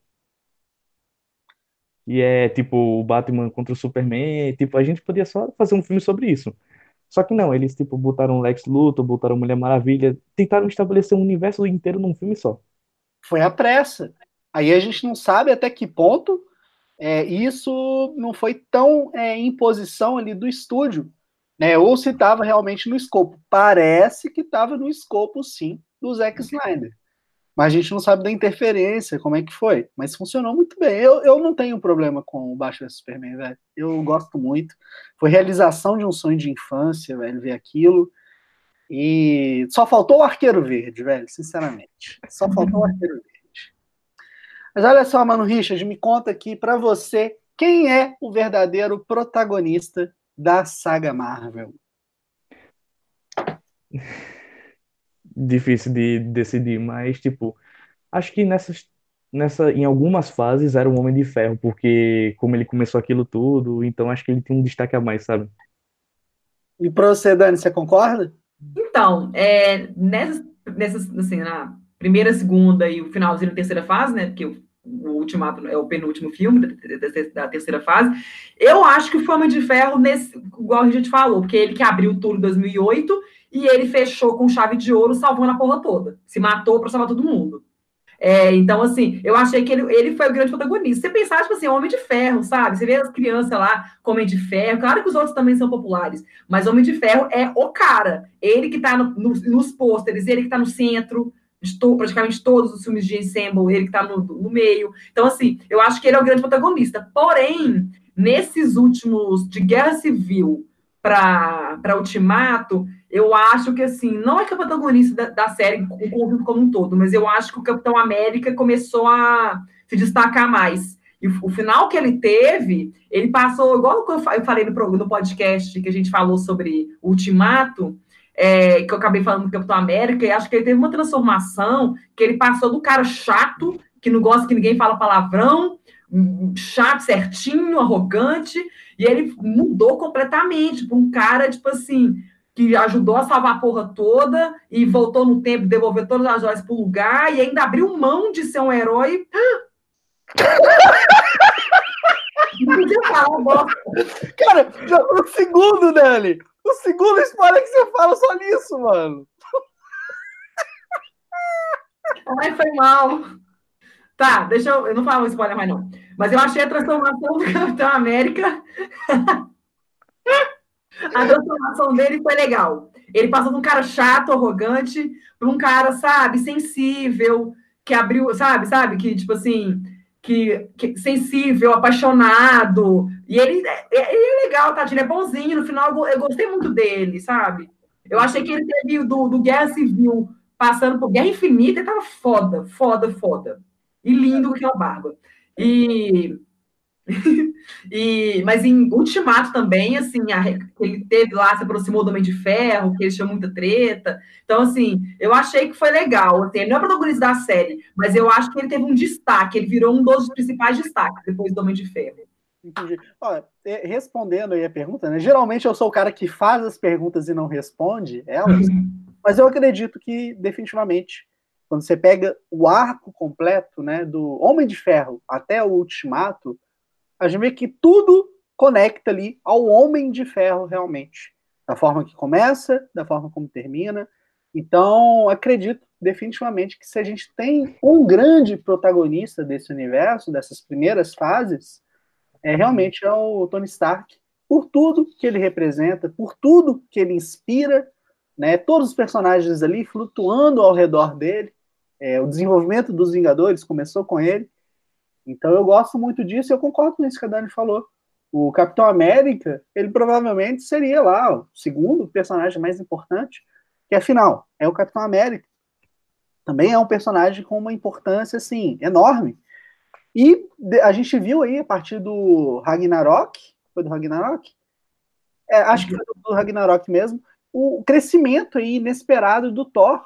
E é tipo o Batman contra o Superman, tipo, a gente podia só fazer um filme sobre isso. Só que não, eles, tipo, botaram Lex Luthor, botaram Mulher Maravilha, tentaram estabelecer um universo inteiro num filme só. Foi a pressa. Aí a gente não sabe até que ponto é, isso não foi tão é, imposição ali do estúdio, né? Ou se estava realmente no escopo. Parece que estava no escopo, sim, do Zack Snyder. Mas a gente não sabe da interferência, como é que foi. Mas funcionou muito bem. Eu, eu não tenho problema com o Batman Superman, velho. Eu gosto muito. Foi realização de um sonho de infância, velho, ver aquilo. E só faltou o Arqueiro Verde, velho, sinceramente. Só faltou o Arqueiro Verde. Mas olha só, mano, Richard, me conta aqui para você quem é o verdadeiro protagonista da saga Marvel. difícil de decidir, mas, tipo, acho que nessas, nessa, em algumas fases era um Homem de Ferro, porque como ele começou aquilo tudo, então acho que ele tem um destaque a mais, sabe? E pra você, Dani, você concorda? Então, é, nessas, nessas, assim, na primeira, segunda e o finalzinho da terceira fase, né? Porque o, o Ultimato é o penúltimo filme da, da, da, terceira fase. Eu acho que o Fama de Ferro, nesse, igual a gente falou, porque ele que abriu tudo em 2008 e ele fechou com chave de ouro, salvando a porra toda. Se matou para salvar todo mundo. É, então, assim, eu achei que ele, ele foi o grande protagonista. Você pensar, tipo assim, Homem de Ferro, sabe? Você vê as crianças lá com Homem de Ferro. Claro que os outros também são populares, mas Homem de Ferro é o cara. Ele que tá no, no, nos pôsteres, ele que tá no centro praticamente todos os filmes de ensemble, ele que tá no, no meio. Então, assim, eu acho que ele é o grande protagonista. Porém, nesses últimos, de Guerra Civil para Ultimato, eu acho que, assim, não é que é o protagonista da, da série, o conjunto como um todo, mas eu acho que o Capitão América começou a se destacar mais. E o, final que ele teve, ele passou, igual eu falei no, no podcast que a gente falou sobre o Ultimato, é, que eu acabei falando do Capitão América, e acho que ele teve uma transformação que ele passou do cara chato, que não gosta que ninguém fala palavrão, chato, certinho, arrogante, e ele mudou completamente para um cara, tipo assim, que ajudou a salvar a porra toda e voltou no tempo, devolver todas as joias pro lugar e ainda abriu mão de ser um herói. Cara, já no segundo, Dani. O segundo spoiler que você fala só nisso, mano. Ai, foi mal. Tá, deixa eu. Eu não falo spoiler mais, não. Mas eu achei a transformação do Capitão América. A transformação dele foi legal. Ele passou de um cara chato, arrogante, para um cara, sabe, sensível, que abriu, sabe, sabe, que tipo assim, que, que sensível, apaixonado. E ele, é, é, ele é legal? Ele é bonzinho. No final, eu gostei muito dele, sabe? Eu achei que ele teve do, do Guerra Civil passando por Guerra Infinita, ele tava foda, foda, foda. E lindo com aquela barba. E e, mas em Ultimato também, assim, a, ele teve lá, se aproximou do Homem de Ferro, que ele tinha muita treta. Então, assim, eu achei que foi legal. Assim, ele não é protagonista da série, mas eu acho que ele teve um destaque, ele virou um dos principais destaques depois do Homem de Ferro. Entendi. Olha, respondendo aí a pergunta, né? Geralmente eu sou o cara que faz as perguntas e não responde elas, mas eu acredito que definitivamente quando você pega o arco completo, né, do Homem de Ferro até o Ultimato, a gente vê que tudo conecta ali ao Homem de Ferro realmente. Da forma que começa, da forma como termina. Então, acredito definitivamente que se a gente tem um grande protagonista desse universo, dessas primeiras fases, é realmente é o Tony Stark, por tudo que ele representa, por tudo que ele inspira, né? Todos os personagens ali flutuando ao redor dele. É, o desenvolvimento dos Vingadores começou com ele. Então eu gosto muito disso e eu concordo com isso que a Dani falou. O Capitão América, ele provavelmente seria lá o segundo personagem mais importante, que afinal é o Capitão América. Também é um personagem com uma importância assim enorme. E a gente viu aí a partir do Ragnarok, foi do Ragnarok? É, acho que foi do Ragnarok mesmo, o crescimento aí inesperado do Thor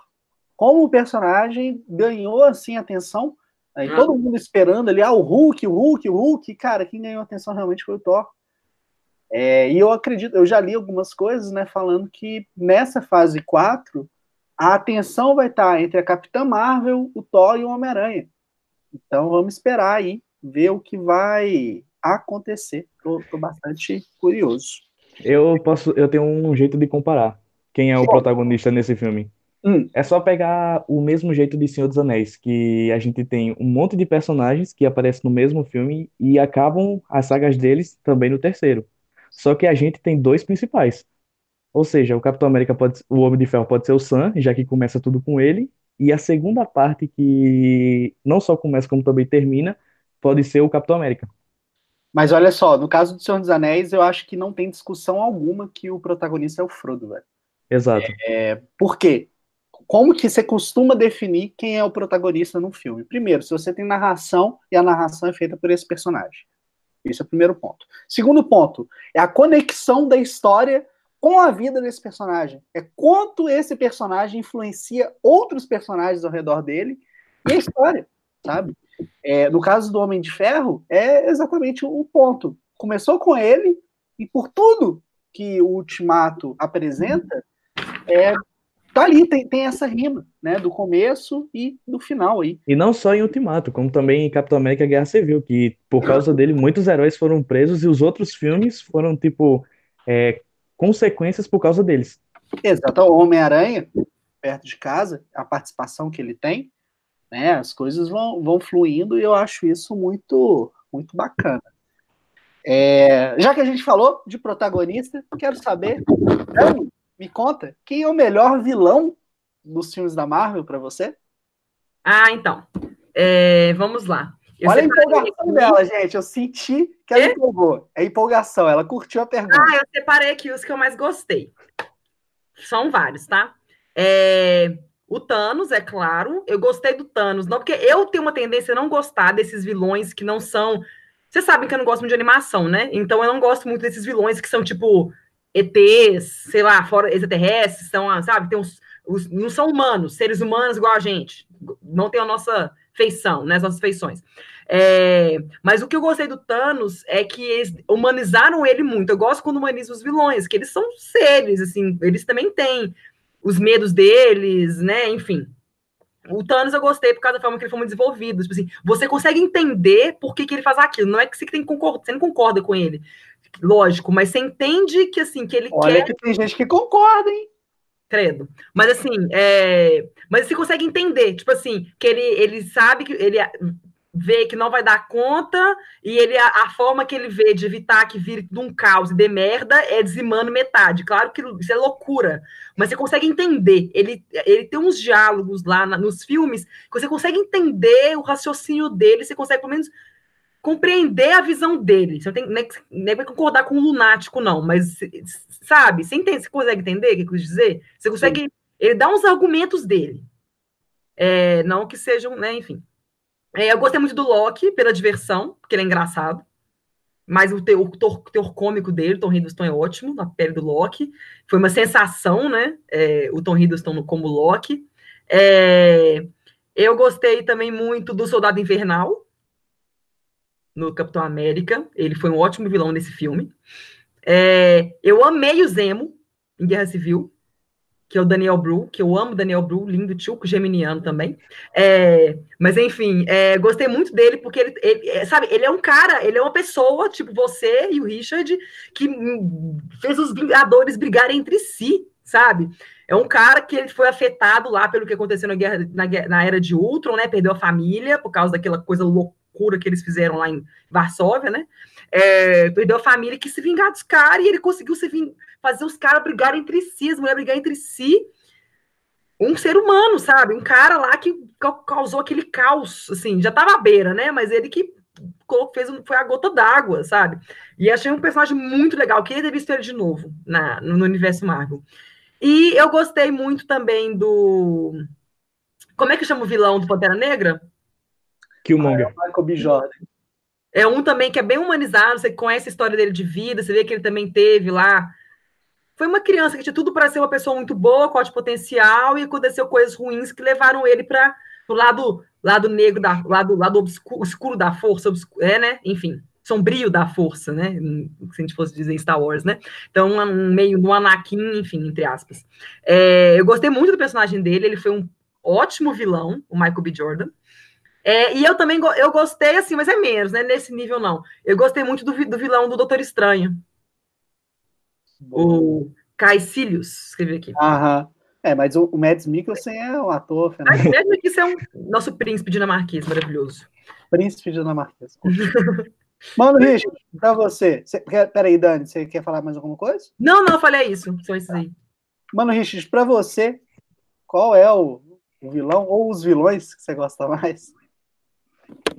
como o personagem ganhou assim atenção Aí ah. todo mundo esperando ali, ah, o Hulk, o Hulk, o Hulk. Cara, quem ganhou atenção realmente foi o Thor. É, e eu acredito, eu já li algumas coisas, né, falando que nessa fase 4, a atenção vai estar entre a Capitã Marvel, o Thor e o Homem-Aranha. Então vamos esperar aí, ver o que vai acontecer. Tô, tô bastante curioso. Eu posso, eu tenho um jeito de comparar quem é o protagonista nesse filme. Hum. É só pegar o mesmo jeito de Senhor dos Anéis, que a gente tem um monte de personagens que aparecem no mesmo filme e acabam as sagas deles também no terceiro. Só que a gente tem dois principais. Ou seja, o Capitão América pode, o Homem de Ferro pode ser o Sam, já que começa tudo com ele, e a segunda parte que não só começa como também termina, pode ser o Capitão América. Mas olha só, no caso do Senhor dos Anéis, eu acho que não tem discussão alguma que o protagonista é o Frodo, velho. Exato. É, por quê? Como que você costuma definir quem é o protagonista num filme? Primeiro, se você tem narração e a narração é feita por esse personagem. Esse é o primeiro ponto. Segundo ponto, é a conexão da história com a vida desse personagem. É quanto esse personagem influencia outros personagens ao redor dele e a história, sabe? É, no caso do Homem de Ferro, é exatamente o ponto. Começou com ele, e por tudo que o Ultimato apresenta, é, tá ali, tem, tem essa rima, né? Do começo e do final aí. E não só em Ultimato, como também em Capitão América Guerra Civil, que por causa dele muitos heróis foram presos e os outros filmes foram, tipo, é, consequências por causa deles. Exato, o Homem-Aranha, perto de casa, a participação que ele tem, né? As coisas vão, vão fluindo e eu acho isso muito, muito bacana. É, já que a gente falou de protagonista, quero saber, Dani, me conta, quem é o melhor vilão dos filmes da Marvel para você? Ah, então. É, vamos lá. Eu Olha a empolgação dela, gente. Eu senti que ela é? empolgou. É empolgação, ela curtiu a pergunta. Ah, eu separei aqui os que eu mais gostei. São vários, tá? É... O Thanos, é claro. Eu gostei do Thanos, não, porque eu tenho uma tendência a não gostar desses vilões que não são vocês sabem que eu não gosto muito de animação, né? Então eu não gosto muito desses vilões que são tipo ETs, sei lá, fora extraterrestres, são, sabe, tem uns, os, não são humanos, seres humanos igual a gente. Não tem a nossa feição, né? As nossas feições. É, mas o que eu gostei do Thanos é que eles humanizaram ele muito. Eu gosto quando humanizam os vilões, que eles são seres, assim, eles também têm os medos deles, né? Enfim. O Thanos eu gostei por causa da forma que ele foi muito desenvolvido. Tipo assim, você consegue entender por que, que ele faz aquilo. Não é que você tem que concordar, você não concorda com ele. Lógico, mas você entende que assim, que ele Olha quer. que tem gente que concorda, hein? Credo. Mas assim, é... mas você consegue entender, tipo assim, que ele, ele sabe que ele vê que não vai dar conta e ele a, a, forma que ele vê de evitar que vire um caos e dê merda é dizimando metade. Claro que isso é loucura, mas você consegue entender. Ele, ele tem uns diálogos lá na, nos filmes que você consegue entender o raciocínio dele, você consegue pelo menos compreender a visão dele. Você não tem nem, nem vai concordar com um lunático não, mas sabe, você entende, você consegue entender o que eu quis dizer? Você consegue Sim. ele dá uns argumentos dele. É, não que sejam, né, enfim. É, eu gostei muito do Loki pela diversão, porque ele é engraçado. Mas o teor, o teor cômico dele, o Tom Hiddleston é ótimo na pele do Loki. Foi uma sensação, né? É, o Tom Hiddleston como Loki. É, eu gostei também muito do Soldado Invernal no Capitão América. Ele foi um ótimo vilão nesse filme. É, eu amei o Zemo em Guerra Civil que é o Daniel Bru, que eu amo Daniel Bru, lindo tio, geminiano também. É, mas enfim, é, gostei muito dele porque ele, ele, é, sabe, ele é um cara, ele é uma pessoa, tipo você e o Richard, que fez os Vingadores brigarem entre si, sabe? É um cara que ele foi afetado lá pelo que aconteceu na, guerra, na, na era de Ultron, né? Perdeu a família por causa daquela coisa loucura que eles fizeram lá em Varsóvia, né? É, perdeu a família e quis se vingar dos caras e ele conseguiu se vingar fazer os caras brigarem entre si, as mulheres brigarem entre si. Um ser humano, sabe? Um cara lá que causou aquele caos, assim, já tava à beira, né? Mas ele que fez foi a gota d'água, sabe? E achei um personagem muito legal. Queria ter visto ele de novo na, no universo Marvel. E eu gostei muito também do. Como é que chama o vilão do Pantera Negra? Killmonger. Ah, é Michael B. Jordan. É um também que é bem humanizado, você conhece a história dele de vida, você vê que ele também teve lá foi uma criança que tinha tudo para ser uma pessoa muito boa, com ótimo potencial, e aconteceu coisas ruins que levaram ele para o lado, lado negro, da, lado, lado obscuro, escuro da força, obscuro, é, né? Enfim, sombrio da força, né? Se a gente fosse dizer Star Wars, né? Então, um meio do Anakin, enfim, entre aspas. É, eu gostei muito do personagem dele, ele foi um ótimo vilão, o Michael B. Jordan. É, e eu também eu gostei, assim, mas é menos, né? Nesse nível, não. Eu gostei muito do, do vilão do Doutor Estranho. O Caecilius, escrevi aqui. Aham. É, mas o, o Mads Mikkelsen é um ator fenomenal. Mads Mikkelsen é um nosso príncipe dinamarquês maravilhoso. Príncipe dinamarquês. Mano, Richard, pra você. você peraí, Dani, você quer falar mais alguma coisa? Não, não, falei isso. Só isso aí. Mano, Richard, pra você, qual é o, o vilão ou os vilões que você gosta mais?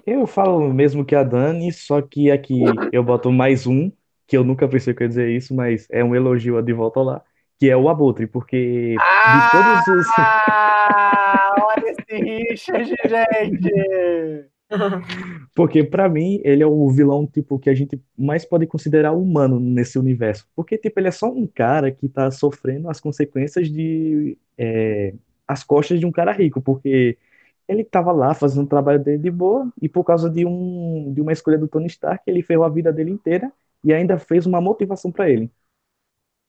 Eu falo mesmo que a Dani, só que aqui eu boto mais um, que eu nunca pensei que ia dizer isso, mas é um elogio de volta lá, que é o Abutre, porque ah, de todos os. Ah, olha esse Richard, gente! Porque pra mim ele é o vilão tipo que a gente mais pode considerar humano nesse universo. Porque tipo ele é só um cara que tá sofrendo as consequências de é, as costas de um cara rico, porque ele tava lá fazendo o trabalho dele de boa e por causa de um de uma escolha do Tony Stark ele ferrou a vida dele inteira e ainda fez uma motivação pra ele.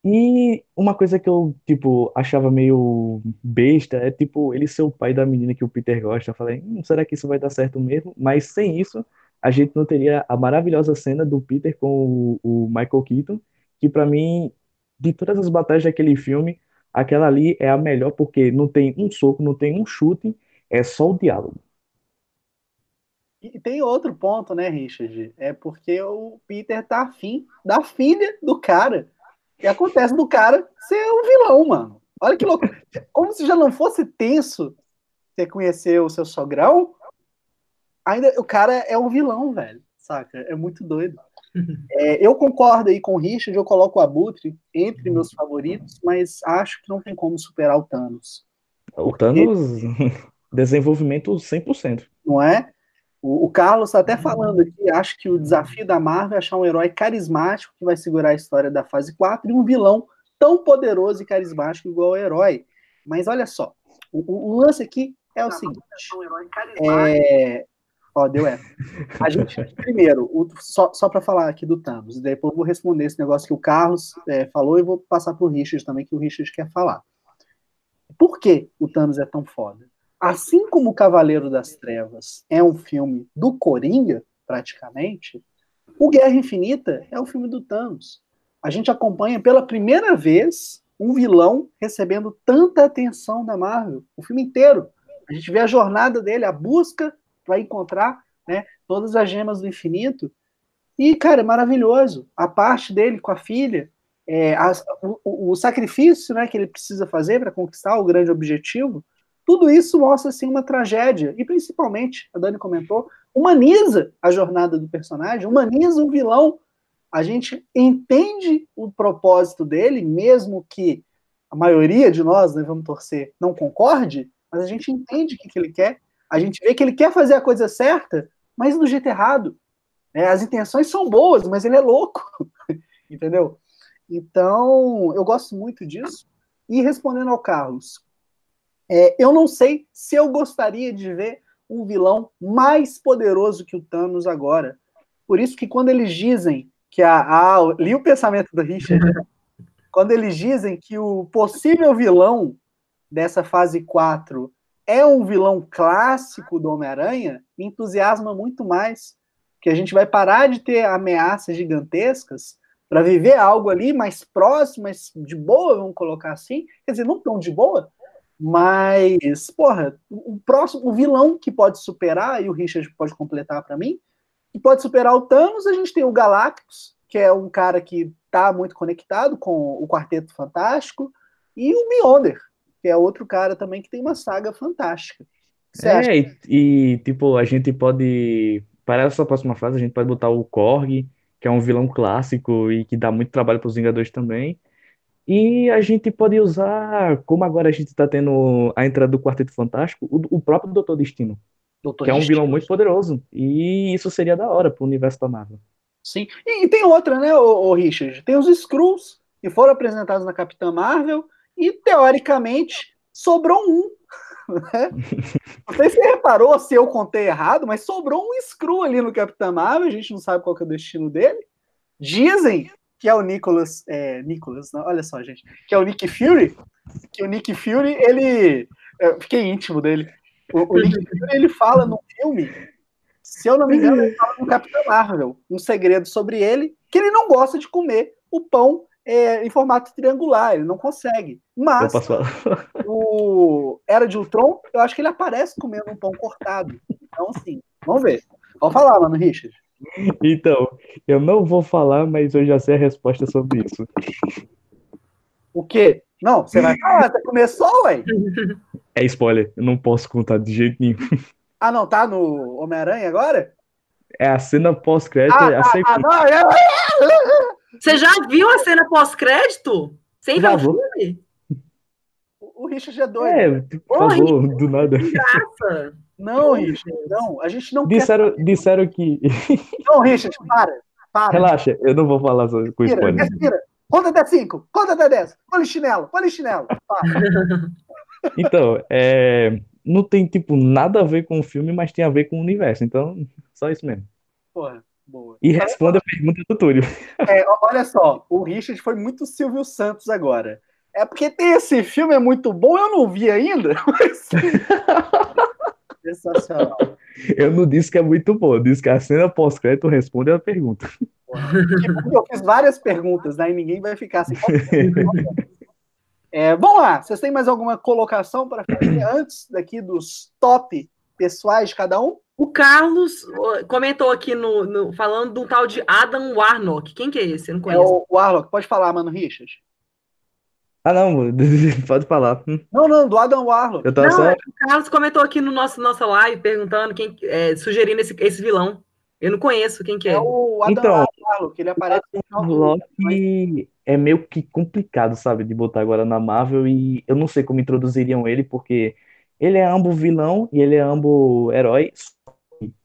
E uma coisa que eu, tipo, achava meio besta é, tipo, ele ser o pai da menina que o Peter gosta. Eu falei, hum, será que isso vai dar certo mesmo? Mas sem isso, a gente não teria a maravilhosa cena do Peter com o, o Michael Keaton, que pra mim, de todas as batalhas daquele filme, aquela ali é a melhor porque não tem um soco, não tem um chute, é só o diálogo. E tem outro ponto, né, Richard? É porque o Peter tá afim da filha do cara. E acontece do cara ser um vilão, mano. Olha que louco. Como se já não fosse tenso você conhecer o seu sogrão, ainda o cara é um vilão, velho. Saca? É muito doido. É, eu concordo aí com o Richard, eu coloco o Abutre entre meus favoritos, mas acho que não tem como superar o Thanos. O Thanos, desenvolvimento 100%. Não é? O, o Carlos está até falando aqui, acho que o desafio da Marvel é achar um herói carismático que vai segurar a história da fase 4 e um vilão tão poderoso e carismático igual o herói. Mas olha só, o, o lance aqui é o seguinte. É... Ó, deu é. A gente, primeiro, o, só, só para falar aqui do Thanos, depois eu vou responder esse negócio que o Carlos é, falou e vou passar para o Richard também, que o Richard quer falar. Por que o Thanos é tão foda? Assim como o Cavaleiro das Trevas é um filme do Coringa, praticamente, o Guerra Infinita é o filme do Thanos. A gente acompanha pela primeira vez um vilão recebendo tanta atenção da Marvel, o filme inteiro. A gente vê a jornada dele, a busca para encontrar né, todas as gemas do infinito. E, cara, é maravilhoso. A parte dele com a filha, é, a, o, o, sacrifício né, que ele precisa fazer para conquistar o grande objetivo, tudo isso mostra assim uma tragédia e principalmente, a Dani comentou, humaniza a jornada do personagem, humaniza o vilão. A gente entende o propósito dele, mesmo que a maioria de nós, né, vamos torcer, não concorde, mas a gente entende o que, que ele quer. A gente vê que ele quer fazer a coisa certa, mas do jeito errado. É, as intenções são boas, mas ele é louco, entendeu? Então, eu gosto muito disso. E respondendo ao Carlos, é, eu não sei se eu gostaria de ver um vilão mais poderoso que o Thanos agora. Por isso que quando eles dizem que a, a li o pensamento do Richard, quando eles dizem que o possível vilão dessa fase 4 é um vilão clássico do Homem-Aranha, me entusiasma muito mais, que a gente vai parar de ter ameaças gigantescas para viver algo ali mais próximo, mais de boa, vamos colocar assim, quer dizer, não tão de boa, mas, porra, o próximo, o vilão que pode superar, e o Richard pode completar para mim, que pode superar o Thanos, a gente tem o Galactus, que é um cara que tá muito conectado com o Quarteto Fantástico, e o Beyonder, que é outro cara também que tem uma saga fantástica. É, e, e, tipo, a gente pode. Para essa próxima fase, a gente pode botar o Korg, que é um vilão clássico e que dá muito trabalho para os Vingadores também. E a gente pode usar, como agora a gente está tendo a entrada do Quarteto Fantástico, o, o próprio Doutor Destino, Doutor que é um vilão muito poderoso. E isso seria da hora para o universo da Marvel. Sim. E, e tem outra, né, o, Richard? Tem os Skrulls, que foram apresentados na Capitã Marvel, e teoricamente sobrou um. Né? Não sei se você reparou se eu contei errado, mas sobrou um Skrull ali no Capitã Marvel, a gente não sabe qual é o destino dele. Dizem que é o Nicholas, é, Nicholas, não, olha só, gente, que é o Nick Fury, que o Nick Fury, ele, eu fiquei íntimo dele, o, o Nick Fury, ele fala no filme, se eu não me engano, ele fala no Capitão Marvel, um segredo sobre ele, que ele não gosta de comer o pão é, em formato triangular, ele não consegue, mas o Era de Ultron, eu acho que ele aparece comendo um pão cortado, então assim, vamos ver, vamos falar, mano, Richard. Então, eu não vou falar, mas eu já sei a resposta sobre isso. O quê? Não, você vai falar, você começou, ué? É spoiler, eu não posso contar de jeito nenhum. Ah, não, tá no Homem-Aranha agora? É a cena pós-crédito. Ah, é tá, ah, não, é... Você já viu a cena pós-crédito? Sem ver o filme? O Richard é doido. É, por favor, do nada. Graça. Não, Richard, não. A gente não disseram, quer. Disseram que. Não, Richard, para. para. Relaxa, eu não vou falar com respira, spoiler. Respira. Conta até 5, conta até 10. Polichinelo, polichinelo. então, é, não tem, tipo, nada a ver com o filme, mas tem a ver com o universo. Então, só isso mesmo. Porra, boa. E responda a pergunta do Túlio. É, olha só, o Richard foi muito Silvio Santos agora. É porque tem esse filme, é muito bom, eu não vi ainda. Mas... Sensacional. Eu não disse que é muito bom, eu disse que a cena pós-crédito responde a pergunta. Eu fiz várias perguntas, né? E ninguém vai ficar assim. É, vamos lá, vocês têm mais alguma colocação para fazer antes daqui dos top pessoais de cada um? O Carlos comentou aqui no, no falando de um tal de Adam Warnock. Quem que é esse? Eu não conheço. É o Warnock. Pode falar, mano, Richard. Ah, não, pode falar. Não, não, do Adam Warlock. Eu não, só... é o Carlos comentou aqui no nosso nossa live perguntando quem é, sugerindo esse, esse vilão. Eu não conheço quem que é. É o Adam então, Warlock, ele aparece no Warlock é meio que complicado, sabe, de botar agora na Marvel e eu não sei como introduziriam ele porque ele é ambos vilão e ele é ambos herói.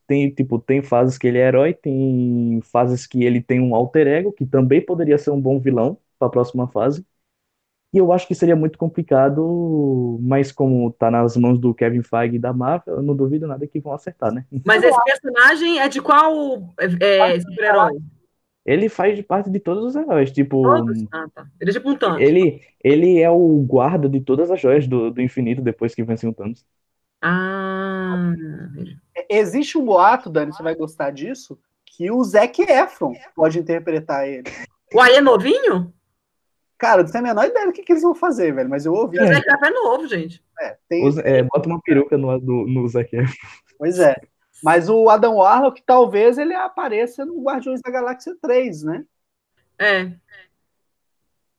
Tem, tipo, tem fases que ele é herói, tem fases que ele tem um alter ego, que também poderia ser um bom vilão para a próxima fase. E eu acho que seria muito complicado, mas como tá nas mãos do Kevin Feige e da Marvel, eu não duvido nada que vão acertar, né? Mas esse personagem é de qual é, super-herói? Ele faz parte de todos os heróis, tipo... Todos? Ah, tá. Ele é tipo um Thanos. Ele, ele é o guarda de todas as joias do, do infinito depois que vence o Thanos. Ah... Existe um boato, Dani, você vai gostar disso, que o Zac Efron pode interpretar ele. O aí é novinho? Cara, não tenho a menor ideia do que, que eles vão fazer, velho, mas eu ouvi. O Zac Efron é novo, gente. É, tem... é, bota uma peruca no, no, no Zac Efron. Pois é. Mas o Adam Warlock, talvez ele apareça no Guardiões da Galáxia 3, né? É.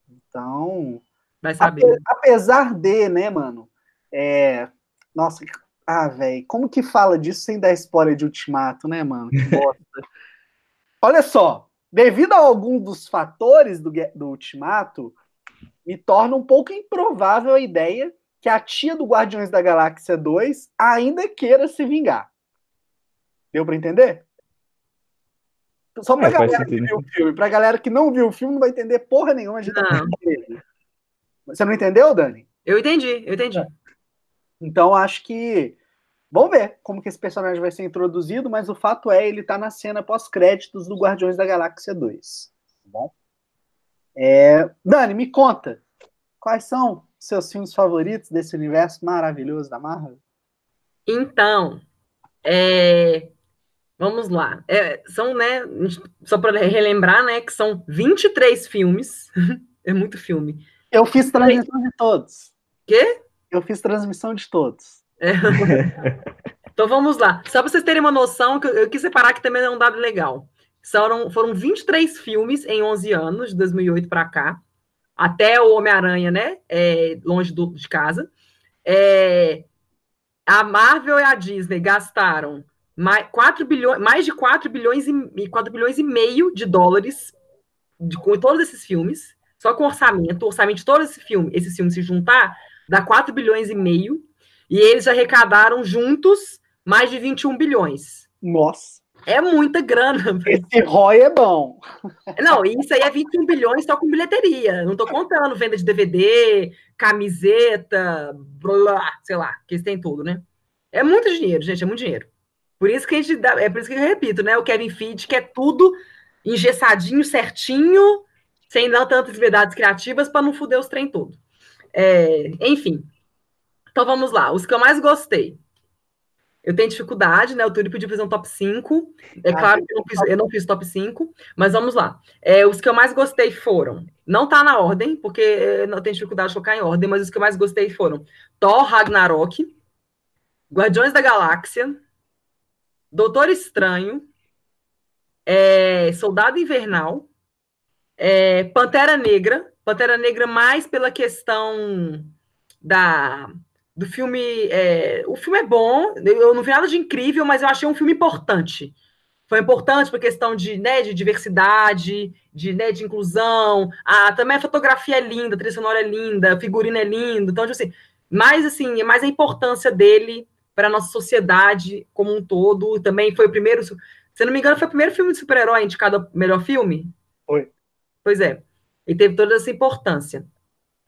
Então. Vai saber. Apesar de, né, mano? É... Nossa, ah, velho, como que fala disso sem dar spoiler de Ultimato, né, mano? Que bosta. Olha só, devido a algum dos fatores do, do Ultimato, me torna um pouco improvável a ideia que a tia do Guardiões da Galáxia 2 ainda queira se vingar. Deu para entender? Só pra é, galera que viu o filme. Pra galera que não viu o filme, não vai entender porra nenhuma. De não. Você não entendeu, Dani? Eu entendi, eu entendi. Então, acho que Vamos ver como que esse personagem vai ser introduzido, mas o fato é ele tá na cena pós-créditos do Guardiões da Galáxia 2. Tá bom? É... Dani, me conta. Quais são seus filmes favoritos desse universo maravilhoso da Marvel? Então, é... vamos lá. É, são, né, só para relembrar, né, que são 23 filmes. é muito filme. Eu fiz transmissão de todos. Quê? Eu fiz transmissão de todos. É. então vamos lá. Só para vocês terem uma noção, que eu quis separar que também é um dado legal. Foram, foram 23 filmes em 11 anos, de 2008 para cá, até o Homem-Aranha, né? É, longe do, de casa. É, a Marvel e a Disney gastaram mais, 4 bilhões, mais de 4 bilhões e 4 bilhões e meio de dólares de, com todos esses filmes, só com orçamento, o orçamento de todos esses filmes, esses filmes se juntar, dá 4 bilhões e meio e eles arrecadaram juntos mais de 21 bilhões. Nossa. É muita grana. Esse ROI é bom. Não, isso aí é 21 bilhões só com bilheteria. Não estou contando venda de DVD, camiseta, blá, sei lá, que eles têm tudo, né? É muito dinheiro, gente, é muito dinheiro. Por isso que a gente dá, é por isso que eu repito, né? O Kevin Feige quer tudo engessadinho, certinho, sem dar tantas liberdades criativas para não fuder os trem todo. É, enfim, então vamos lá, os que eu mais gostei. Eu tenho dificuldade, né? O Túlio pediu fazer um top 5. É ah, claro que eu não, fiz, eu não fiz top 5, mas vamos lá. É, os que eu mais gostei foram. Não tá na ordem, porque eu tenho dificuldade de colocar em ordem, mas os que eu mais gostei foram Thor Ragnarok, Guardiões da Galáxia, Doutor Estranho, é, Soldado Invernal, é, Pantera Negra. Pantera Negra mais pela questão da do filme. É, o filme é bom, eu não vi nada de incrível, mas eu achei um filme importante. Foi importante por questão de, né, de diversidade, de, né, de inclusão. A, também a fotografia é linda, a trilha sonora é linda, a figurina é linda. Então, tipo assim, mais assim, mais a importância dele para a nossa sociedade como um todo. Também foi o primeiro, se não me engano, foi o primeiro filme de super-herói indicado ao melhor filme. Foi. Pois é. E teve toda essa importância.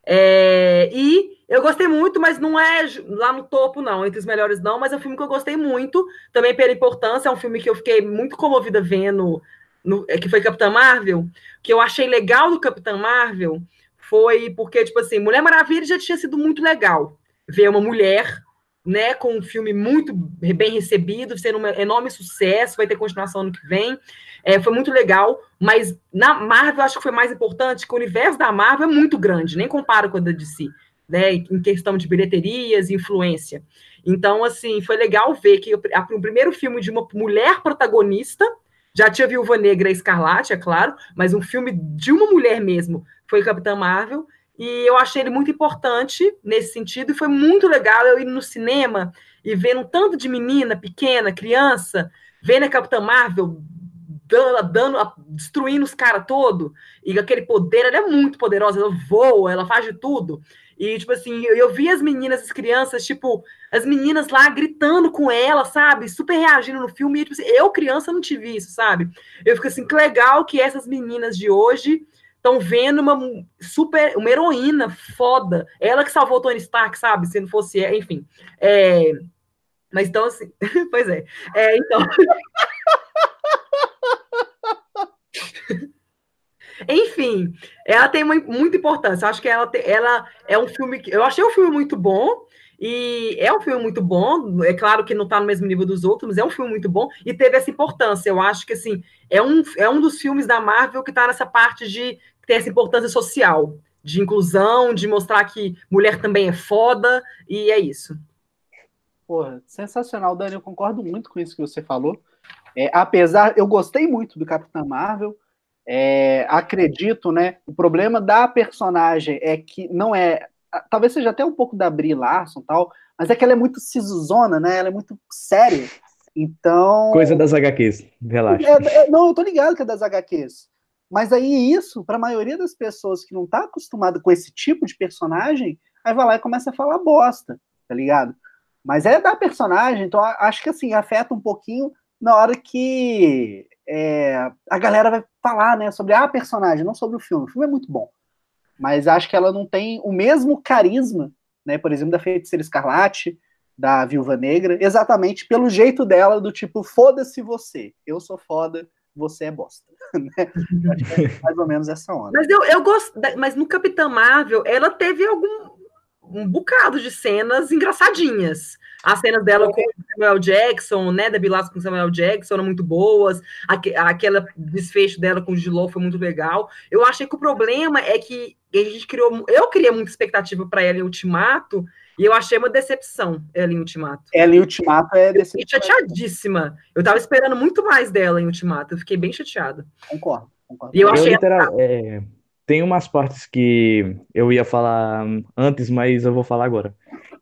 É, e eu gostei muito, mas não é lá no topo, não, entre os melhores, não, mas é um filme que eu gostei muito, também pela importância, é um filme que eu fiquei muito comovida vendo, no, é, que foi Capitã Marvel, que eu achei legal do Capitã Marvel foi porque, tipo assim, Mulher Maravilha já tinha sido muito legal. Ver uma mulher, né, com um filme muito bem recebido, sendo um enorme sucesso, vai ter continuação ano que vem. É, foi muito legal, mas na Marvel acho que foi mais importante, que o universo da Marvel é muito grande, nem comparo com a da DC, né, em questão de bilheterias, influência. Então, assim, foi legal ver que o primeiro filme de uma mulher protagonista, já tinha Viúva Negra e Escarlate, é claro, mas um filme de uma mulher mesmo foi Capitã Marvel. E eu achei ele muito importante nesse sentido, e foi muito legal eu ir no cinema e vendo um tanto de menina pequena, criança, vendo a Capitã Marvel dando, dando destruindo os caras todo, e aquele poder, ela é muito poderosa, ela voa, ela faz de tudo. E, tipo assim, eu, eu vi as meninas, as crianças, tipo, as meninas lá gritando com ela, sabe? Super reagindo no filme. E, tipo assim, eu, criança, não tive isso, sabe? Eu fico assim, que legal que essas meninas de hoje estão vendo uma super, uma heroína foda. Ela que salvou Tony Stark, sabe? Se não fosse, enfim. É... Mas então, assim, pois é. é então. Enfim, ela tem uma, muita importância. acho que ela, tem, ela é um filme que eu achei o um filme muito bom. E é um filme muito bom, é claro que não está no mesmo nível dos outros, mas é um filme muito bom e teve essa importância. Eu acho que assim é um, é um dos filmes da Marvel que está nessa parte de ter essa importância social, de inclusão, de mostrar que mulher também é foda, e é isso. Porra, sensacional, Dani. Eu concordo muito com isso que você falou. É, apesar, eu gostei muito do Capitão Marvel. É, acredito, né? O problema da personagem é que não é. Talvez seja até um pouco da Brie Larson tal, mas é que ela é muito cisuzona, né? Ela é muito séria. Então. Coisa das HQs, relaxa. É, é, não, eu tô ligado que é das HQs. Mas aí isso, para a maioria das pessoas que não tá acostumada com esse tipo de personagem, aí vai lá e começa a falar bosta, tá ligado? Mas é da personagem, então acho que assim, afeta um pouquinho na hora que é, a galera vai falar né, sobre a personagem, não sobre o filme. O filme é muito bom. Mas acho que ela não tem o mesmo carisma, né, por exemplo, da Feiticeira Escarlate, da Viúva Negra, exatamente pelo jeito dela, do tipo, foda-se você, eu sou foda, você é bosta. Né? É mais ou menos essa onda. Mas eu, eu gosto, mas no Capitã Marvel, ela teve algum um bocado de cenas engraçadinhas. As cenas dela com Samuel Jackson, né, da Bilas com Samuel Jackson eram muito boas. Aque, aquela desfecho dela com o Giló foi muito legal. Eu achei que o problema é que a gente criou, eu criei muita expectativa para ela em Ultimato e eu achei uma decepção ela em Ultimato. Ela em Ultimato é decepção. Eu chateadíssima. Eu tava esperando muito mais dela em Ultimato. Eu fiquei bem chateada. Concordo, concordo. E eu achei. Eu, literal, é, tem umas partes que eu ia falar antes, mas eu vou falar agora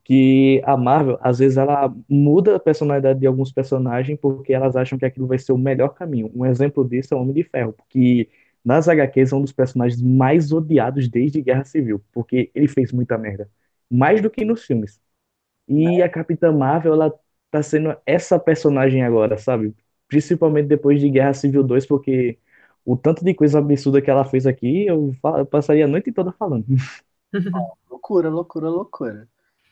que a Marvel, às vezes, ela muda a personalidade de alguns personagens porque elas acham que aquilo vai ser o melhor caminho. Um exemplo disso é o Homem de Ferro, porque nas HQs é um dos personagens mais odiados desde Guerra Civil, porque ele fez muita merda. Mais do que nos filmes. E a Capitã Marvel, ela tá sendo essa personagem agora, sabe? Principalmente depois de Guerra Civil 2, porque o tanto de coisa absurda que ela fez aqui, eu, eu passaria a noite toda falando. loucura, loucura, loucura.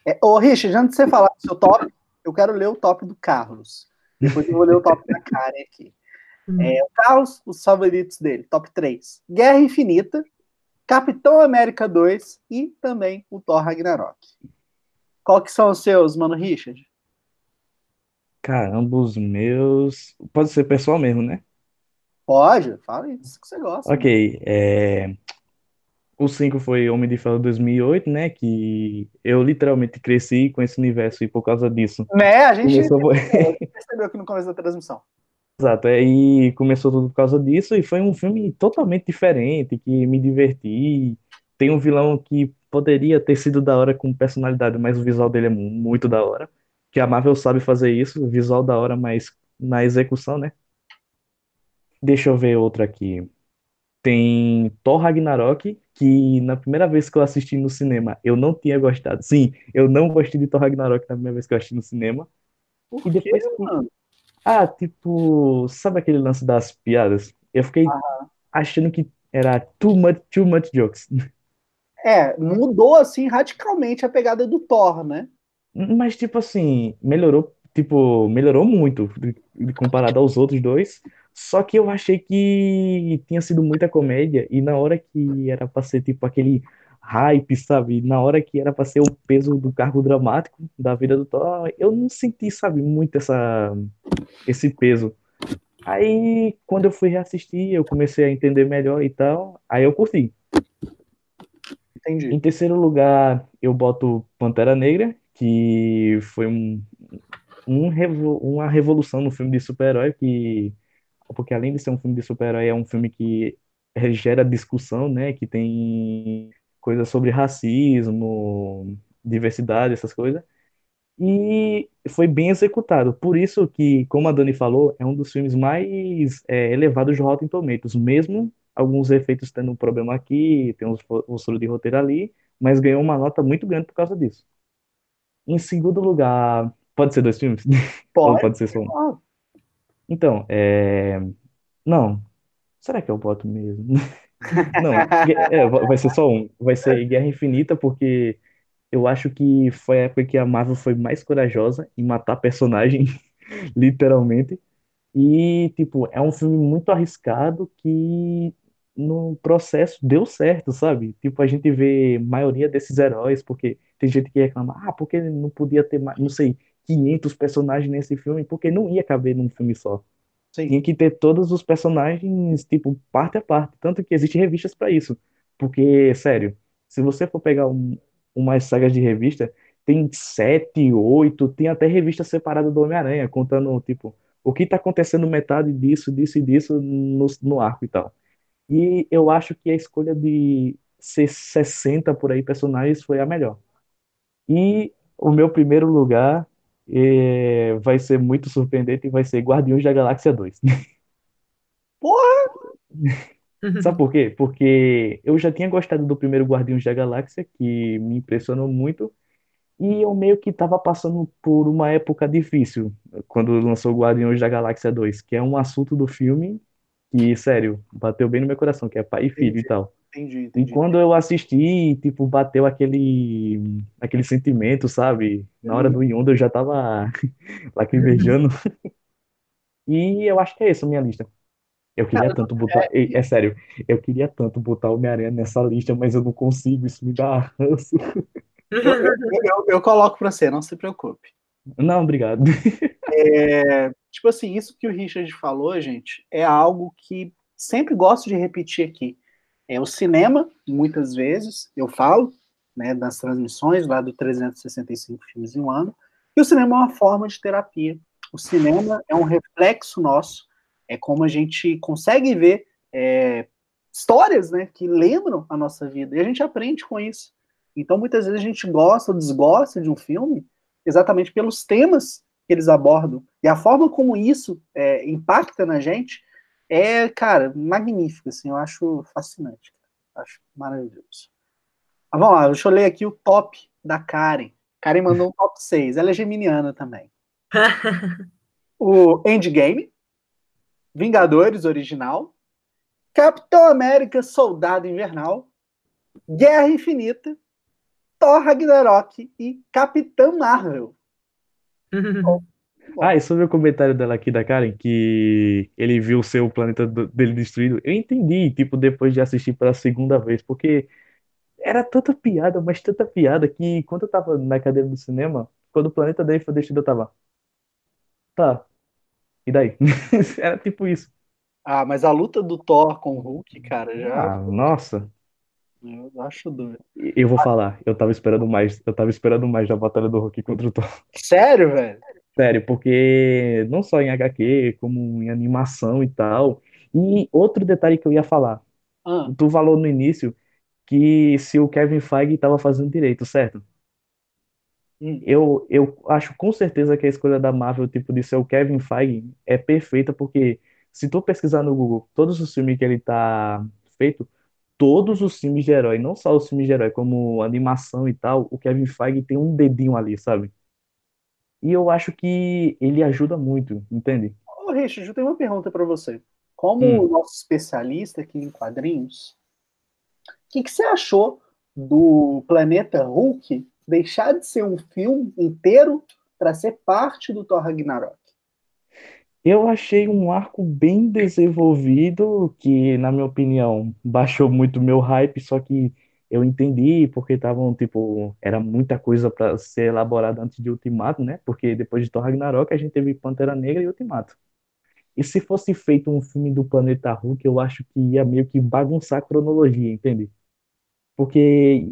É, ô, Richard, antes de você falar do seu top, eu quero ler o top do Carlos. Depois eu vou ler o top da Karen aqui. Hum. É, o Carlos, os favoritos dele, top 3. Guerra Infinita, Capitão América 2 e também o Thor Ragnarok. Qual que são os seus, mano, Richard? Caramba, os meus. Pode ser pessoal mesmo, né? Pode, fala isso que você gosta. Ok, é... O 5 foi Homem de Ferro 2008, né? Que eu literalmente cresci com esse universo e por causa disso. Né? A gente começou... percebeu aqui no começo da transmissão. Exato, aí começou tudo por causa disso e foi um filme totalmente diferente, que me diverti. Tem um vilão que poderia ter sido da hora com personalidade, mas o visual dele é muito da hora. Que a Marvel sabe fazer isso, visual da hora, mas na execução, né? Deixa eu ver outro aqui. Tem Thor Ragnarok, que na primeira vez que eu assisti no cinema, eu não tinha gostado. Sim, eu não gostei de Thor Ragnarok na primeira vez que eu assisti no cinema. Por E depois que. mano? Ah, tipo, sabe aquele lance das piadas? Eu fiquei achando que era too much, too much jokes. É, mudou assim radicalmente a pegada do Thor, né? Mas, tipo assim, melhorou, tipo, melhorou muito comparado aos outros dois. Só que eu achei que tinha sido muita comédia, e na hora que era pra ser, tipo, aquele hype, sabe? Na hora que era pra ser o peso do cargo dramático da vida do Thor, eu não senti, sabe, muito essa, esse peso. Aí, quando eu fui reassistir, eu comecei a entender melhor e tal, aí eu curti. Entendi. Em terceiro lugar, eu boto Pantera Negra, que foi um, um revo- uma revolução no filme de super-herói, que, porque além de ser um filme de super-herói, é um filme que gera discussão, né? Que tem coisas sobre racismo, diversidade, essas coisas. E foi bem executado. Por isso que, como a Dani falou, é um dos filmes mais é, elevados de Rotten Tomatoes, mesmo alguns efeitos tendo um problema aqui, tem uns fu- uns furos de roteiro ali, mas ganhou uma nota muito grande por causa disso. Em segundo lugar, pode ser dois filmes? Ou Pode. pode ser só um? Então, é... Não. Será que eu boto mesmo? Não, é, vai ser só um. Vai ser Guerra Infinita, porque eu acho que foi a época que a Marvel foi mais corajosa em matar personagem, literalmente. E, tipo, é um filme muito arriscado que no processo deu certo, sabe? Tipo, a gente vê maioria desses heróis, porque tem gente que reclama, ah, porque não podia ter mais, não sei, 500 personagens nesse filme, porque não ia caber num filme só. Sim. Tinha que ter todos os personagens, tipo, parte a parte. Tanto que existem revistas para isso. Porque, sério, se você for pegar um, umas sagas de revista, tem sete, oito, tem até revista separada do Homem-Aranha, contando, tipo, o que tá acontecendo metade disso, disso e disso no, no arco e tal. E eu acho que a escolha de ser 60 por aí personagens foi a melhor. E o meu primeiro lugar eh, vai ser muito surpreendente e vai ser Guardiões da Galáxia 2. Sabe por quê? Porque eu já tinha gostado do primeiro Guardiões da Galáxia, que me impressionou muito, e eu meio que estava passando por uma época difícil quando lançou Guardiões da Galáxia 2, que é um assunto do filme que, sério, bateu bem no meu coração, que é pai e filho e tal. Entendi, E entendi. quando eu assisti, tipo, bateu aquele, aquele sentimento, sabe? Na hora do Yondu eu já tava lacrimejando. E eu acho que é isso a minha lista. Eu queria tanto botar, Ei, é sério, eu queria tanto botar o Homem-Aranha nessa lista, mas eu não consigo, isso me dá ranço. Eu, eu- eu coloco pra você, não se preocupe. Não, obrigado. É, tipo assim, isso que o Richard falou, gente, é algo que sempre gosto de repetir aqui. É o cinema, muitas vezes, eu falo, né, nas transmissões lá do 365 filmes em um ano, e o cinema é uma forma de terapia. O cinema é um reflexo nosso, é como a gente consegue ver é, histórias, né, que lembram a nossa vida, e a gente aprende com isso. Então, muitas vezes a gente gosta ou desgosta de um filme exatamente pelos temas que eles abordam. E a forma como isso é, impacta na gente é, cara, magnífica, assim, eu acho fascinante. Acho maravilhoso. Mas vamos lá, deixa eu ler aqui o top da Karen. Karen mandou um top 6, ela é geminiana também. O Endgame, Vingadores original, Capitão América Soldado Invernal, Guerra Infinita, Thor Ragnarok e Capitã Marvel. Ah, e sobre o comentário dela aqui da Karen, que ele viu o seu planeta dele destruído, eu entendi, tipo, depois de assistir pela segunda vez, porque era tanta piada, mas tanta piada, que quando eu tava na cadeira do cinema, quando o planeta dele foi destruído, eu tava, tá, e daí? Era tipo isso. Ah, mas a luta do Thor com o Hulk, cara, já Ah, nossa, eu acho doido. eu vou falar, eu tava esperando mais, eu tava esperando mais da batalha do Hulk contra o Thor. Sério, velho? Sério, porque não só em HQ, como em animação e tal. E outro detalhe que eu ia falar, Ah, tu falou no início que se o Kevin Feige estava fazendo direito, certo? hum, Eu, eu acho com certeza que a escolha da Marvel, tipo, de ser o Kevin Feige, é perfeita, porque se tu pesquisar no Google todos os filmes que ele tá feito, todos os filmes de herói, não só os filmes de herói, como animação e tal, o Kevin Feige tem um dedinho ali, sabe? E eu acho que ele ajuda muito, entende? Ô, Richard, eu tenho uma pergunta para você. Como Hum. nosso especialista aqui em quadrinhos, o que, que você achou do Planeta Hulk deixar de ser um filme inteiro para ser parte do Thor Ragnarok? Eu achei um arco bem desenvolvido, que, na minha opinião, baixou muito meu hype, só que eu entendi porque estavam, tipo, era muita coisa para ser elaborada antes de Ultimato, né? Porque depois de Thor Ragnarok a gente teve Pantera Negra e Ultimato. E se fosse feito um filme do Planeta Hulk, eu acho que ia meio que bagunçar a cronologia, entende? Porque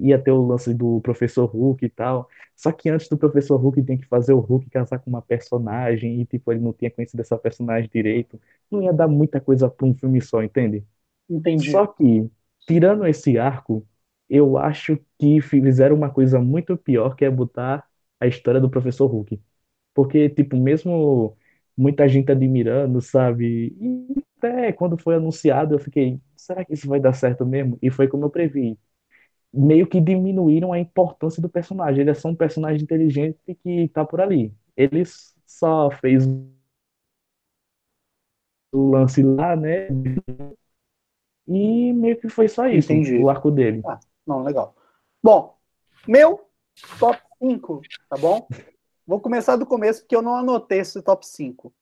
ia ter o lance do Professor Hulk e tal. Só que antes do Professor Hulk tem que fazer o Hulk casar com uma personagem e, tipo, ele não tinha conhecido essa personagem direito. Não ia dar muita coisa para um filme só, entende? Entendi. Só que, tirando esse arco, eu acho que fizeram uma coisa muito pior, que é botar a história do Professor Hulk. Porque, tipo, mesmo muita gente admirando, sabe? E até quando foi anunciado, eu fiquei, será que isso vai dar certo mesmo? E foi como eu previ. Meio que diminuíram a importância do personagem. Ele é só um personagem inteligente que tá por ali. Ele só fez o lance lá, né? E meio que foi só isso, Entendi. o arco dele. Não, legal. Bom, meu top 5, tá bom? Vou começar do começo, porque eu não anotei esse top 5.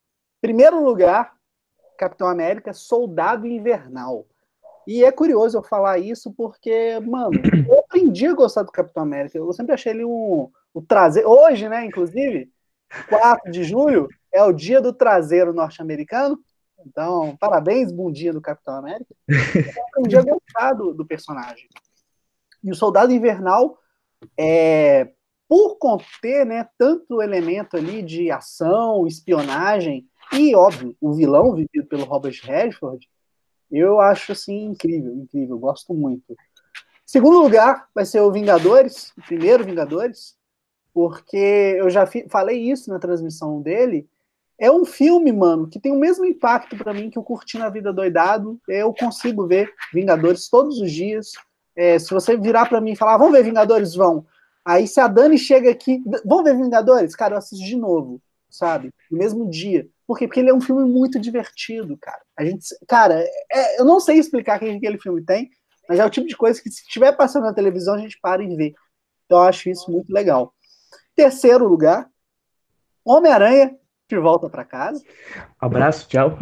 Primeiro lugar, Capitão América, Soldado Invernal. E é curioso eu falar isso, porque, mano, eu aprendi a gostar do Capitão América. Eu sempre achei ele um, o traseiro. Hoje, né, inclusive, 4 de julho, é o dia do traseiro norte-americano. Então, parabéns, bom dia do Capitão América. Eu aprendi a gostar do, do personagem. E o Soldado Invernal, é, por conter né, tanto elemento ali de ação, espionagem, e, óbvio, o vilão vivido pelo Robert Redford, eu acho assim incrível, incrível, gosto muito. Segundo lugar vai ser o Vingadores, o primeiro Vingadores, porque eu já falei isso na transmissão dele. É um filme, mano, que tem o mesmo impacto pra mim que o Curtindo a Vida Doidado. Eu consigo ver Vingadores todos os dias. É, se você virar pra mim e falar, "Ah, vamos ver Vingadores, vão. Aí se a Dani chega aqui, vamos ver Vingadores? Cara, eu assisto de novo, sabe? No mesmo dia. Por quê? Porque ele é um filme muito divertido, cara. A gente, cara, é- eu não sei explicar o que aquele filme tem, mas é o tipo de coisa que se estiver passando na televisão a gente para e vê. Então eu acho isso muito legal. Terceiro lugar, Homem-Aranha de volta para casa. Abraço, tchau.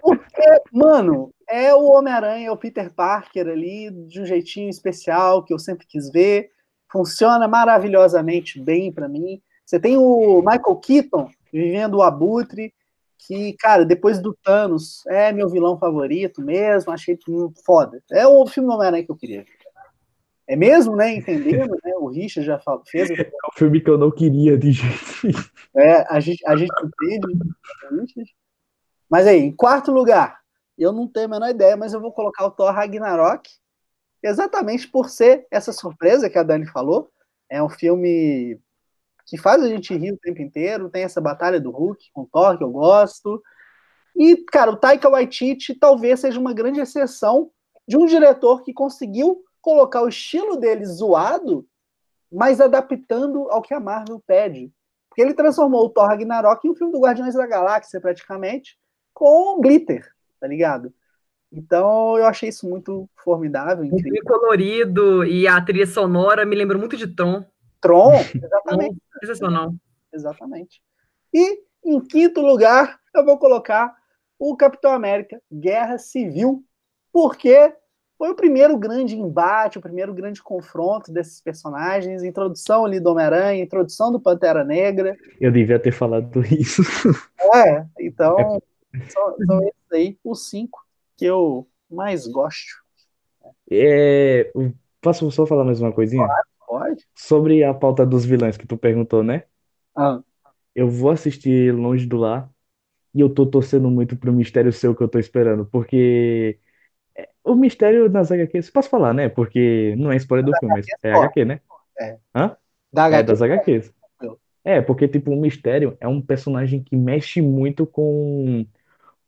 Porque, mano, é o Homem-Aranha, é o Peter Parker ali, de um jeitinho especial que eu sempre quis ver. Funciona maravilhosamente bem para mim. Você tem o Michael Keaton vivendo o Abutre, que, cara, depois do Thanos, é meu vilão favorito mesmo. Achei foda. É o filme do Homem-Aranha que eu queria. É mesmo, né? Entendendo, né? O Richard já fal- fez. É um filme que eu não queria de jeito. É, a gente, a gente entende. né, Mas aí, em quarto lugar, eu não tenho a menor ideia, mas eu vou colocar o Thor Ragnarok, exatamente por ser essa surpresa que a Dani falou. É um filme que faz a gente rir o tempo inteiro, tem essa batalha do Hulk com o Thor, que eu gosto. E, cara, o Taika Waititi talvez seja uma grande exceção de um diretor que conseguiu colocar o estilo dele zoado, mas adaptando ao que a Marvel pede. Porque ele transformou o Thor Ragnarok em um filme do Guardiões da Galáxia, praticamente, com glitter, tá ligado? Então eu achei isso muito formidável, O incrível. filme colorido e a trilha sonora me lembrou muito de Tron. Tron, exatamente, Sensacional. exatamente. E em quinto lugar, eu vou colocar o Capitão América, Guerra Civil, porque foi o primeiro grande embate, o primeiro grande confronto desses personagens, introdução ali do Homem-Aranha, introdução do Pantera Negra, Eu devia ter falado isso. É, então são, são esses aí, os cinco que eu mais gosto. É, posso só falar mais uma coisinha? Pode? Sobre a pauta dos vilões que tu perguntou, né? Ah, Eu vou assistir Longe do Lar e eu tô torcendo muito pro mistério ser o que eu tô esperando, porque é, o mistério nas HQs, posso falar, né? Porque não é spoiler do filme, mas é HQ, né? da É HQ, das HQs. Eu. É, porque, tipo, o Mistério é um personagem que mexe muito com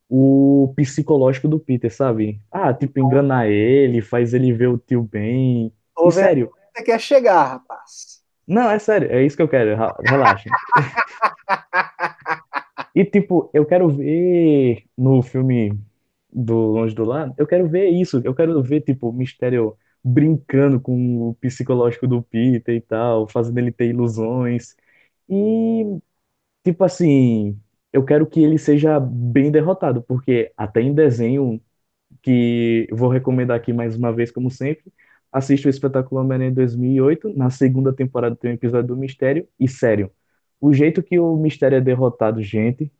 o psicológico do Peter, sabe? Ah, tipo, enganar ele, faz ele ver o tio bem. tô E sério, onde você quer chegar, rapaz. Não, é sério, é isso que eu quero, relaxa. e, tipo, eu quero ver no filme do Longe do Lar, eu quero ver isso, eu quero ver, tipo, o Mistério brincando com o psicológico do Peter e tal, fazendo ele ter ilusões. E, tipo assim, eu quero que ele seja bem derrotado, porque até em desenho, que vou recomendar aqui mais uma vez, como sempre, assiste o espetáculo Homem-Aranha 2008, na segunda temporada tem um episódio do Mistério, e sério, o jeito que o Mistério é derrotado, gente,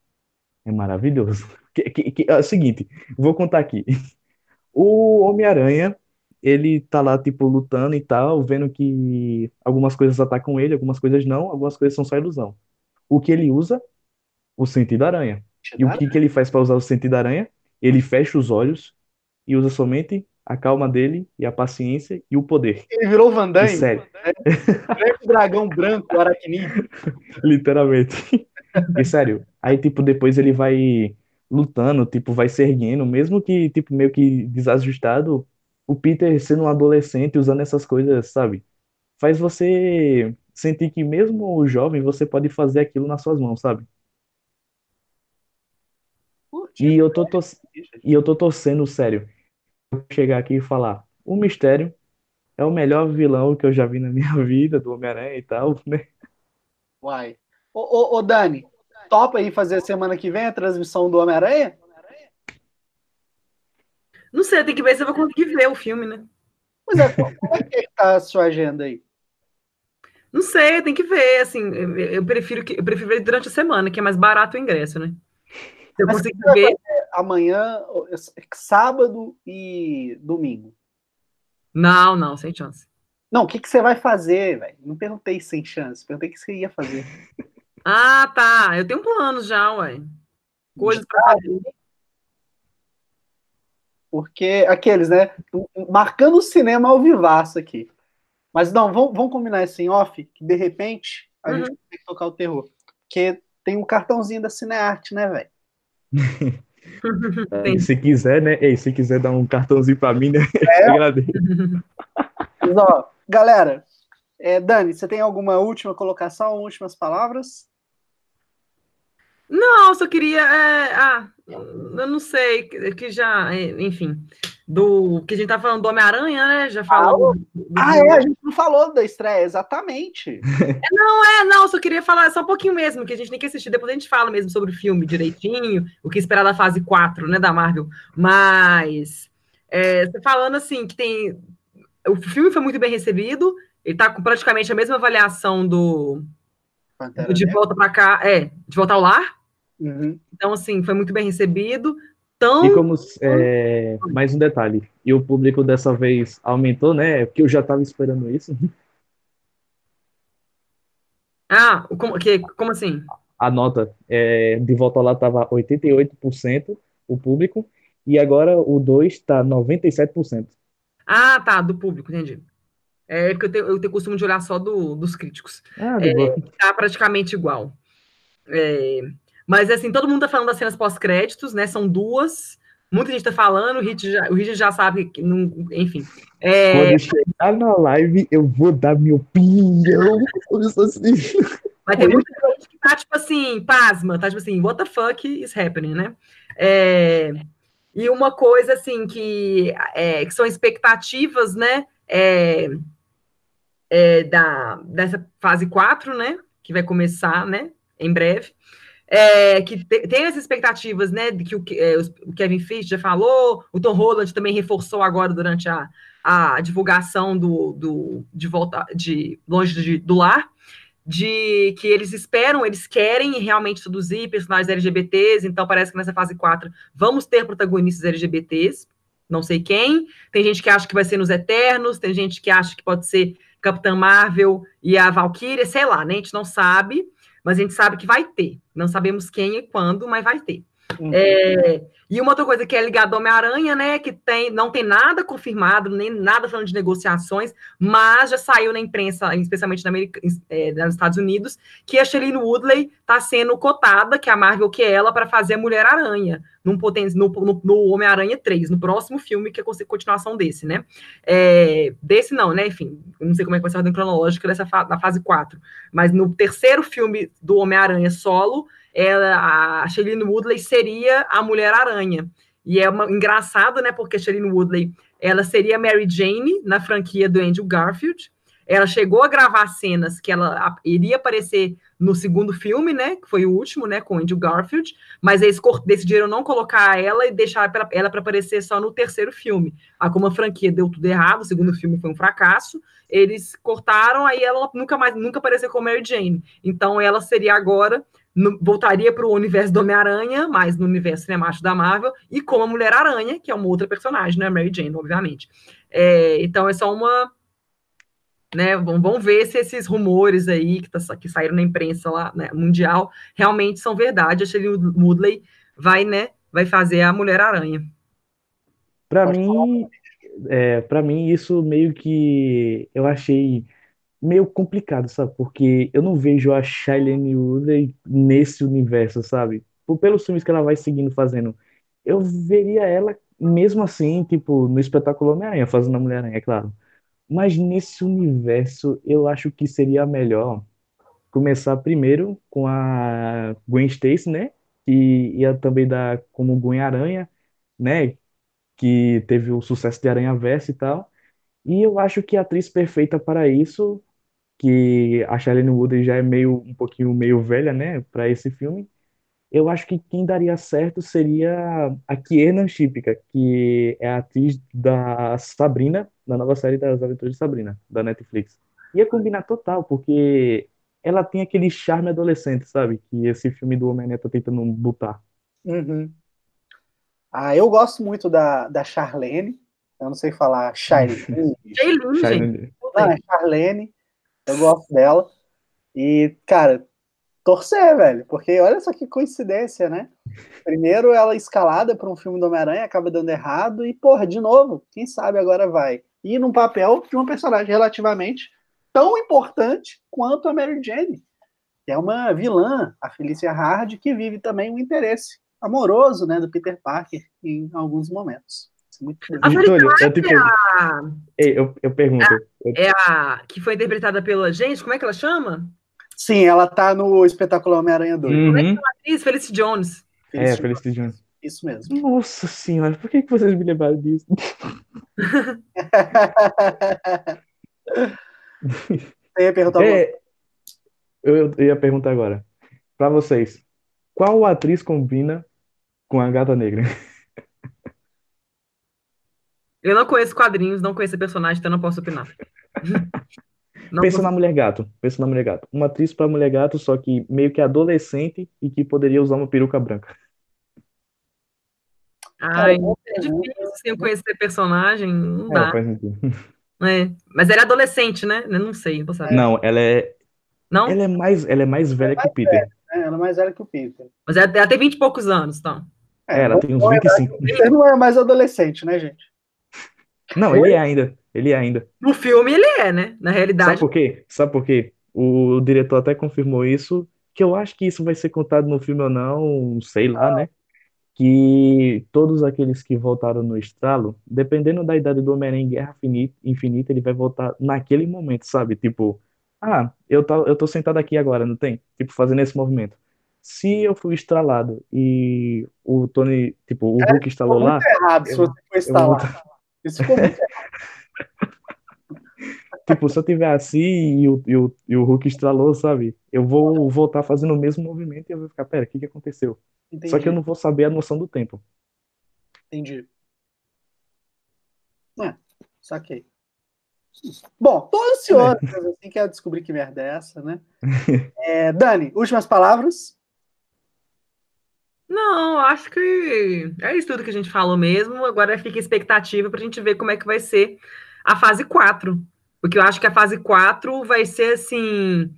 é maravilhoso. Que, que, que, é o seguinte, vou contar aqui. O Homem-Aranha, ele tá lá, tipo, lutando e tal, vendo que algumas coisas atacam ele, algumas coisas não, algumas coisas são só ilusão. O que ele usa? O sentido aranha. E o que, que ele faz para usar o sentido aranha? Ele fecha os olhos e usa somente a calma dele e a paciência e o poder. Ele virou Van Damme. sério. É, dragão branco, aracnídeo. Literalmente. E sério, aí tipo depois ele vai lutando, tipo vai se erguendo, mesmo que tipo meio que desajustado, o Peter sendo um adolescente usando essas coisas, sabe? Faz você sentir que mesmo jovem você pode fazer aquilo nas suas mãos, sabe? E eu tô, tor e eu tô torcendo, sério, chegar aqui e falar: o Mistério é o melhor vilão que eu já vi na minha vida, do Homem-Aranha e tal, né? Uai. Ô, ô, ô, Dani, topa aí fazer semana que vem a transmissão do Homem-Aranha? Não sei, tem que ver se eu vou conseguir ver o filme, né? Mas é, como é que tá a sua agenda aí? Não sei, tem que ver, assim, eu prefiro que eu prefiro ver durante a semana, que é mais barato o ingresso, né? Se eu conseguir ver amanhã, sábado e domingo. Não, não, sem chance. Não, o que, que você vai fazer, velho? Não perguntei sem chance, perguntei o que você ia fazer. ah, tá. Eu tenho planos já, ué. Coisas pra fazer. Porque aqueles, né? Marcando o cinema ao vivaço aqui. Mas não, vamos, vamos combinar isso em off, que de repente a uhum. gente tem que tocar o terror. Porque tem um cartãozinho da Cinearte, né, velho? se quiser, né? Ei, se quiser dar um cartãozinho para mim, né? É. Mas, ó, galera, é, Dani, você tem alguma última colocação, últimas palavras? Não, só queria. É, ah, eu não sei, que já, é, enfim, do que a gente tá falando do Homem-Aranha, né? Já falou. Ah, ah, é, a gente não falou da estreia, exatamente. É, não, é, não, só queria falar só um pouquinho mesmo, que a gente tem que assistir, depois a gente fala mesmo sobre o filme direitinho, o que esperar da fase 4, né, da Marvel. Mas, é, falando assim, que tem. O filme foi muito bem recebido, ele tá com praticamente a mesma avaliação do. Pantera, do de volta para cá, é, de volta ao lar. Uhum. Então, assim, foi muito bem recebido. Então, e como é, mais um detalhe, e o público dessa vez aumentou, né? Porque eu já estava esperando isso. Ah, como, que, como assim? A nota é, de volta lá estava 88% o público, e agora o 2 está 97%. Ah, tá, do público, entendi. É porque eu tenho, eu tenho costume de olhar só do, dos críticos. Ah, é, tá praticamente igual. É, mas, assim, todo mundo tá falando das cenas pós-créditos, né? São duas. Muita gente tá falando, o Hit já, o Hit já sabe, que não, enfim. É... Quando chegar na live, eu vou dar minha opinião. Mas tem muita gente que tá, tipo assim, pasma, tá tipo assim, what the fuck is happening, né? É... E uma coisa, assim, que, é, que são expectativas, né? É, é, da, dessa fase 4, né? Que vai começar, né? Em breve é, que tem as expectativas, né, de que o, é, o, Kevin Feige já falou, o Tom Holland também reforçou agora durante a, a divulgação do, do de volta de longe de, do lar, de que eles esperam, eles querem realmente introduzir personagens LGBTs, então parece que nessa fase 4 vamos ter protagonistas LGBTs, não sei quem, tem gente que acha que vai ser nos Eternos, tem gente que acha que pode ser Capitã Marvel e a Valkyria, sei lá, né, a gente não sabe, mas a gente sabe que vai ter. Não sabemos quem e quando, mas vai ter. Uhum. É, e uma outra coisa que é ligada ao Homem-Aranha, né? Que tem, não tem nada confirmado, nem nada falando de negociações, mas já saiu na imprensa, especialmente na América, é, nos Estados Unidos, que a Shailene Woodley está sendo cotada, que a Marvel quer ela, para fazer a Mulher-Aranha no, no, no Homem-Aranha 3, no próximo filme, que é continuação desse, né? É, desse não, né? Enfim, não sei como é que vai ser a ordem cronológica dessa fa da fase 4. Mas no terceiro filme do Homem-Aranha solo, ela, a Shailene Woodley seria a Mulher-Aranha. E é uma, engraçado, né? Porque a Shailene Woodley ela seria Mary Jane na franquia do Andrew Garfield. Ela chegou a gravar cenas que ela iria aparecer no segundo filme, né? Que foi o último, né? Com Andrew Garfield, mas eles decidiram não colocar ela e deixar ela para aparecer só no terceiro filme. Ah, como a franquia deu tudo errado, o segundo filme foi um fracasso, eles cortaram, aí ela nunca mais nunca apareceu como Mary Jane. Então ela seria agora voltaria para o universo do Homem-Aranha, mas no universo cinemático da Marvel, e como a Mulher-Aranha, que é uma outra personagem, né? Mary Jane, obviamente. É, então é só uma. Né, vamos ver se esses rumores aí que, tá, que saíram na imprensa lá, né, mundial realmente são verdade. A Shelley Woodley vai, né, vai fazer a Mulher-Aranha. Para mim, é, para mim isso meio que eu achei meio complicado, sabe? Porque eu não vejo a Shailene Woodley nesse universo, sabe? Por, pelos filmes que ela vai seguindo fazendo. Eu veria ela mesmo assim, tipo, no espetáculo Homem-Aranha, fazendo a Mulher-Aranha, é claro. Mas nesse universo, eu acho que seria melhor começar primeiro com a Gwen Stacy, né? Que ia também dar como Gwen-Aranha, né? Que teve o sucesso de Aranha-Verso e tal. E eu acho que a atriz perfeita para isso que a Shailene Woodley já é meio um pouquinho meio velha, né, para esse filme. Eu acho que quem daria certo seria a Kiernan Shipka, que é a atriz da Sabrina, da nova série das Aventuras de Sabrina, da Netflix. Ia combinar total, porque ela tem aquele charme adolescente, sabe? Que esse filme do Homem-Aranha tá tentando botar. Uhum. Ah, eu gosto muito da, da Charlene. Eu não sei falar Shailene. Shailene, Não, é Charlene. Eu gosto dela. E, cara, torcer, velho, porque olha só que coincidência, né? Primeiro ela escalada para um filme do Homem-Aranha, acaba dando errado, e, porra, de novo, quem sabe agora vai. E num papel de uma personagem relativamente tão importante quanto a Mary Jane, que é uma vilã, a Felicia Hard, que vive também um interesse amoroso, né, do Peter Parker em alguns momentos. Muito a Vitória, eu, te é a... eu, eu pergunto. É a que foi interpretada pela gente, como é que ela chama? Sim, ela tá no espetáculo Homem-Aranha 2. Uhum. Como é que ela atriz? Felicity Jones. é, Felicity Jones. Isso mesmo. Nossa senhora, por que, que vocês me lembraram disso? Você ia perguntar é, eu, eu ia perguntar agora. Pra vocês, qual atriz combina com a Gata Negra? Eu não conheço quadrinhos, não conheço personagem, então não posso opinar. Não Pensa posso... na Mulher Gato. Pensa na Mulher Gato. Uma atriz para Mulher Gato, só que meio que adolescente e que poderia usar uma peruca branca. Ai, é difícil sem conhecer personagem, não é, dá. É, mas ela é adolescente, né? Eu não sei, você sabe. Não, ela é. Não? Ela é mais, ela é mais velha é mais que o Peter. Velha, né? Ela é mais velha que o Peter. Mas ela, ela tem 20 e poucos anos, então. É, ela tem uns 25. Peter não é mais adolescente, né, gente? Não, ele é ainda. Ele é ainda. No filme ele é, né? Na realidade. Sabe por quê? Sabe por quê? O diretor até confirmou isso, que eu acho que isso vai ser contado no filme ou não, sei lá, né? Que todos aqueles que voltaram no estralo, dependendo da idade do Homem-Aranha em Guerra Infinita, ele vai voltar naquele momento, sabe? Tipo, ah, eu tô, eu tô sentado aqui agora, não tem? Tipo, fazendo esse movimento. Se eu fui estralado e o Tony, tipo, o é, Hulk instalou lá. errado eu, se você foi estralado. Isso ficou muito Tipo, se eu tiver assim e o, e, o, e o Hulk estralou, sabe? Eu vou voltar fazendo o mesmo movimento e eu vou ficar, pera, o que que aconteceu? Entendi. Só que eu não vou saber a noção do tempo. Entendi. É, saquei. Bom, tô ansioso, é. assim, quero descobrir que merda é essa, né? É, Dani, últimas palavras? Não, acho que é isso tudo que a gente falou mesmo. Agora fica a expectativa para a gente ver como é que vai ser a fase 4. Porque eu acho que a fase 4 vai ser assim.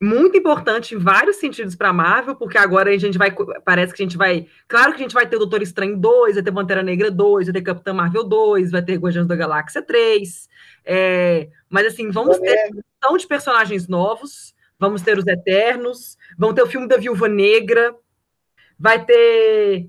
muito importante em vários sentidos para a Marvel, porque agora a gente vai. Parece que a gente vai. Claro que a gente vai ter o Doutor Estranho 2, vai ter Pantera Negra 2, vai ter Capitã Marvel 2, vai ter Guardiões da Galáxia 3. É, mas assim, vamos ter um de personagens novos, vamos ter os Eternos, vamos ter o filme da Viúva Negra, vai ter.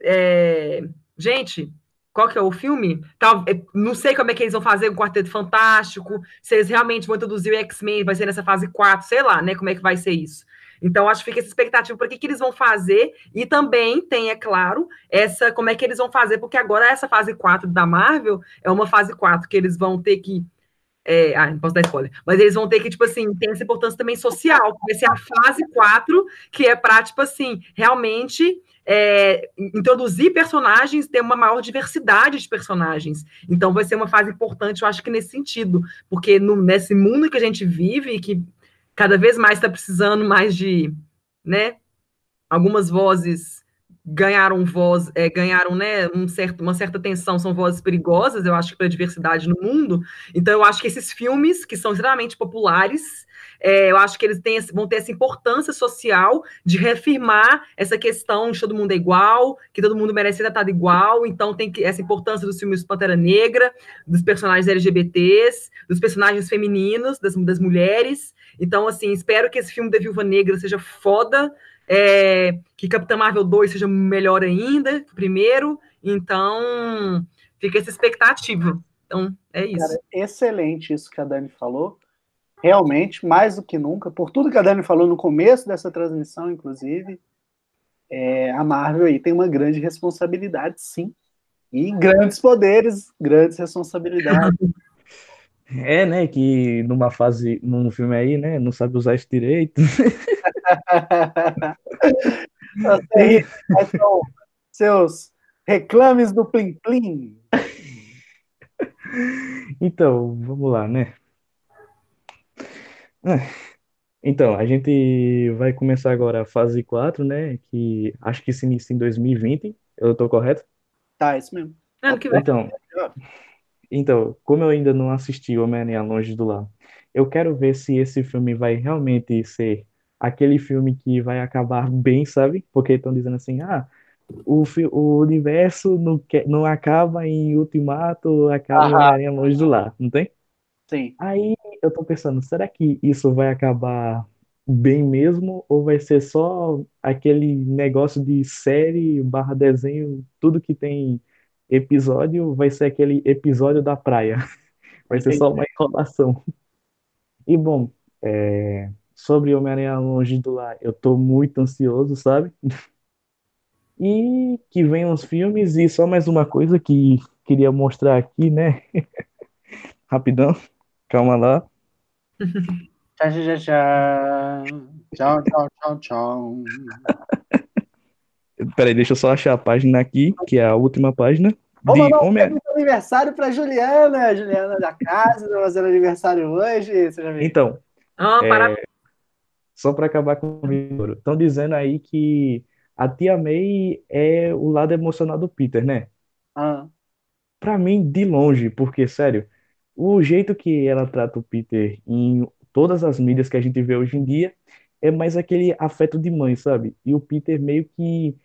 É, gente, qual que é o filme? Tá, não sei como é que eles vão fazer o Quarteto Fantástico, se eles realmente vão introduzir o X-Men, vai ser nessa fase 4, sei lá, né? Como é que vai ser isso. Então, acho que fica essa expectativa para que, que eles vão fazer, e também tem, é claro, essa como é que eles vão fazer, porque agora essa fase 4 da Marvel é uma fase 4 que eles vão ter que. É, ah, não posso dar spoiler, mas eles vão ter que, tipo assim, tem essa importância também social, vai ser a fase 4, que é para, tipo assim, realmente é, introduzir personagens, ter uma maior diversidade de personagens. Então, vai ser uma fase importante, eu acho que nesse sentido, porque no, nesse mundo que a gente vive, que cada vez mais está precisando mais de, né, algumas vozes ganharam voz, é, ganharam, né, um certo, uma certa atenção, são vozes perigosas, eu acho, para a diversidade no mundo. Então, eu acho que esses filmes, que são extremamente populares, é, eu acho que eles têm, vão ter essa importância social de reafirmar essa questão de todo mundo é igual, que todo mundo merece ser tratado igual, então tem que, essa importância dos filmes Pantera Negra, dos personagens LGBTs, dos personagens femininos, das, das mulheres. Então, assim, espero que esse filme da Viúva Negra seja foda, é, que Capitã Marvel 2 seja melhor ainda que o primeiro. Então, fica essa expectativa. Então, é isso. Cara, excelente isso que a Dani falou realmente, mais do que nunca, por tudo que a Dani falou no começo dessa transmissão, inclusive, é, a Marvel aí tem uma grande responsabilidade, sim. E grandes poderes, grandes responsabilidades. É, né, que numa fase, num filme aí, né, não sabe usar isso direito. São seus reclames do Plim Plim. Então, vamos lá, né? É. Então, a gente vai começar agora a fase 4, né? Que acho que se inicia em 2020. Eu tô correto? Tá, isso mesmo. Ano que vem. Então, então, como eu ainda não assisti Homem-Aranha Longe do Lar, eu quero ver se esse filme vai realmente ser aquele filme que vai acabar bem, sabe? Porque estão dizendo assim, ah, o, o universo não, não acaba em Ultimato, acaba em Longe do Lar, não tem? Sim. Aí eu tô pensando, será que isso vai acabar bem mesmo? Ou vai ser só aquele negócio de série barra desenho, tudo que tem episódio vai ser aquele episódio da praia. Vai ser só uma enrolação. E bom, é, sobre Homem-Aranha Longe do Lar, eu tô muito ansioso, sabe? E que venham os filmes, e só mais uma coisa que queria mostrar aqui, né? Rapidão. Calma lá. Tchau, tchau, tchau. Tchau, tchau, tchau, tchau. Peraí, deixa eu só achar a página aqui, que é a última página. Vamos mandar um Homem... aniversário para Juliana, Juliana da casa, tá fazendo aniversário hoje. Viu? Então, ah, é... só para acabar com o vídeo, estão dizendo aí que a tia May é o lado emocional do Peter, né? Ah. Para mim, de longe, porque, sério, o jeito que ela trata o Peter em todas as mídias que a gente vê hoje em dia é mais aquele afeto de mãe, sabe? E o Peter meio que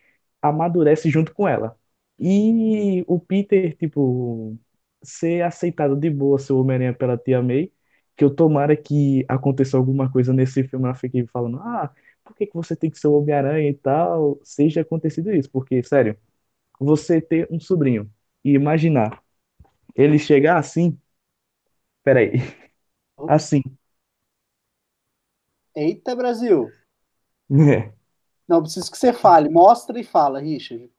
amadurece junto com ela. E o Peter, tipo, ser aceitado de boa ser Homem-Aranha pela tia May, que eu tomara que aconteça alguma coisa nesse filme, ela fique falando, ah, por que que você tem que ser o Homem-Aranha e tal, seja acontecido isso, porque, sério, você ter um sobrinho e imaginar ele chegar assim, Peraí. Assim. Eita, Brasil. É. Não, preciso que você fale. Mostra e fala, Richard.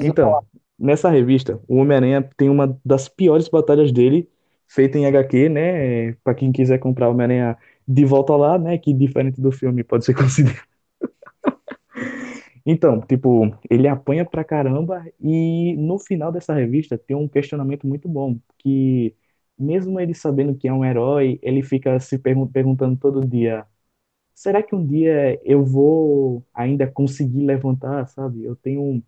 então, falar. nessa revista, o Homem-Aranha tem uma das piores batalhas dele, feita em HQ, né? Para quem quiser comprar o Homem-Aranha de volta lá, né? Que diferente do filme pode ser considerado. Então, tipo, ele apanha pra caramba e no final dessa revista tem um questionamento muito bom, que mesmo ele sabendo que é um herói, ele fica se pergun perguntando todo dia: será que um dia eu vou ainda conseguir levantar, sabe? Eu tenho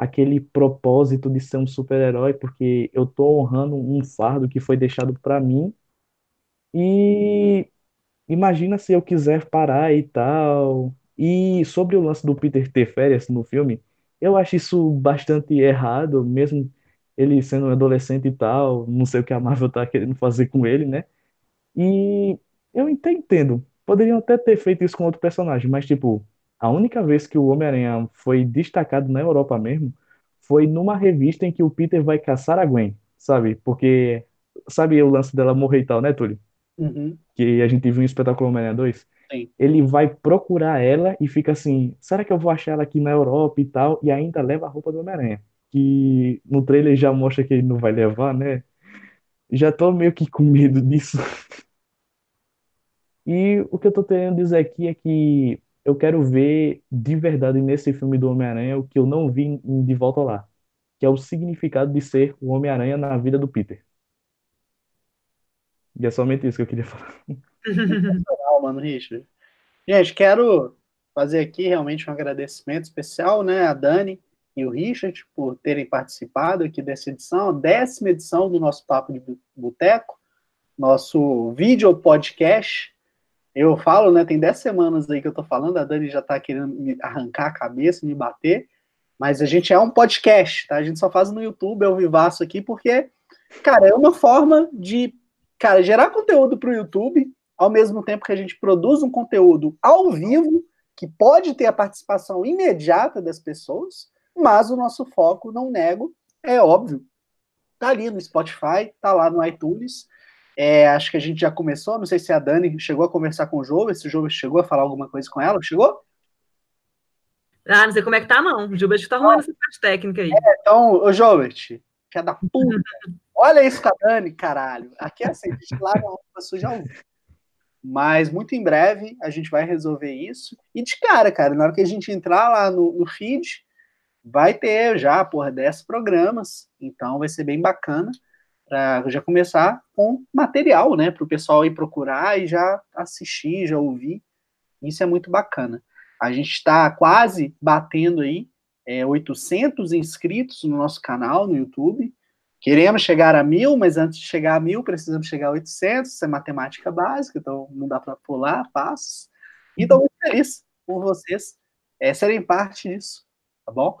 aquele propósito de ser um super-herói porque eu tô honrando um fardo que foi deixado para mim. E imagina se eu quiser parar e tal. E sobre o lance do Peter ter férias no filme, eu acho isso bastante errado, mesmo ele sendo um adolescente e tal, não sei o que a Marvel tá querendo fazer com ele, né? E eu entendo. Poderiam até ter feito isso com outro personagem, mas, tipo, a única vez que o Homem-Aranha foi destacado na Europa mesmo foi numa revista em que o Peter vai caçar a Gwen, sabe? Porque, sabe o lance dela morrer e tal, né, Túlio? Uhum. Que a gente viu em Espetáculo Homem-Aranha 2. Sim. Ele vai procurar ela e fica assim: será que eu vou achar ela aqui na Europa e tal? E ainda leva a roupa do Homem-Aranha. Que no trailer já mostra que ele não vai levar, né? Já tô meio que com medo disso. E o que eu tô querendo dizer aqui é que eu quero ver de verdade nesse filme do Homem-Aranha o que eu não vi em De Volta Lá, que é o significado de ser o Homem-Aranha na vida do Peter. E é somente isso que eu queria falar. Mano, Richard. Gente, quero fazer aqui realmente um agradecimento especial, né, a Dani e o Richard por terem participado aqui dessa edição, décima edição do nosso Papo de Boteco, nosso vídeo podcast. Eu falo, né, tem dez semanas aí que eu tô falando, a Dani já tá querendo me arrancar a cabeça, me bater, mas a gente é um podcast, tá? A gente só faz no YouTube, é o Vivaço aqui, porque, cara, é uma forma de, cara, gerar conteúdo pro YouTube, ao mesmo tempo que a gente produz um conteúdo ao vivo, que pode ter a participação imediata das pessoas, mas o nosso foco, não nego, é óbvio, tá ali no Spotify, tá lá no iTunes. É, acho que a gente já começou, não sei se a Dani chegou a conversar com o João, se o João chegou a falar alguma coisa com ela, chegou? Ah, não sei como é que tá, não. O Gilbert tá arrumando essa parte técnica aí. É, então, ô que da puta. Olha isso com a Dani, caralho. Aqui é assim, a gente lava a roupa suja ao vivo. Mas muito em breve a gente vai resolver isso. E de cara, cara, na hora que a gente entrar lá no, no feed, vai ter já, porra, 10 programas. Então vai ser bem bacana para já começar com material, né? Para o pessoal ir procurar e já assistir, já ouvir. Isso é muito bacana. A gente está quase batendo aí é, 800 inscritos no nosso canal no YouTube. Queremos chegar a mil, mas antes de chegar a mil, precisamos chegar a 800. Isso é matemática básica, então não dá para pular passos. E estou muito feliz por vocês é, serem parte disso, tá bom?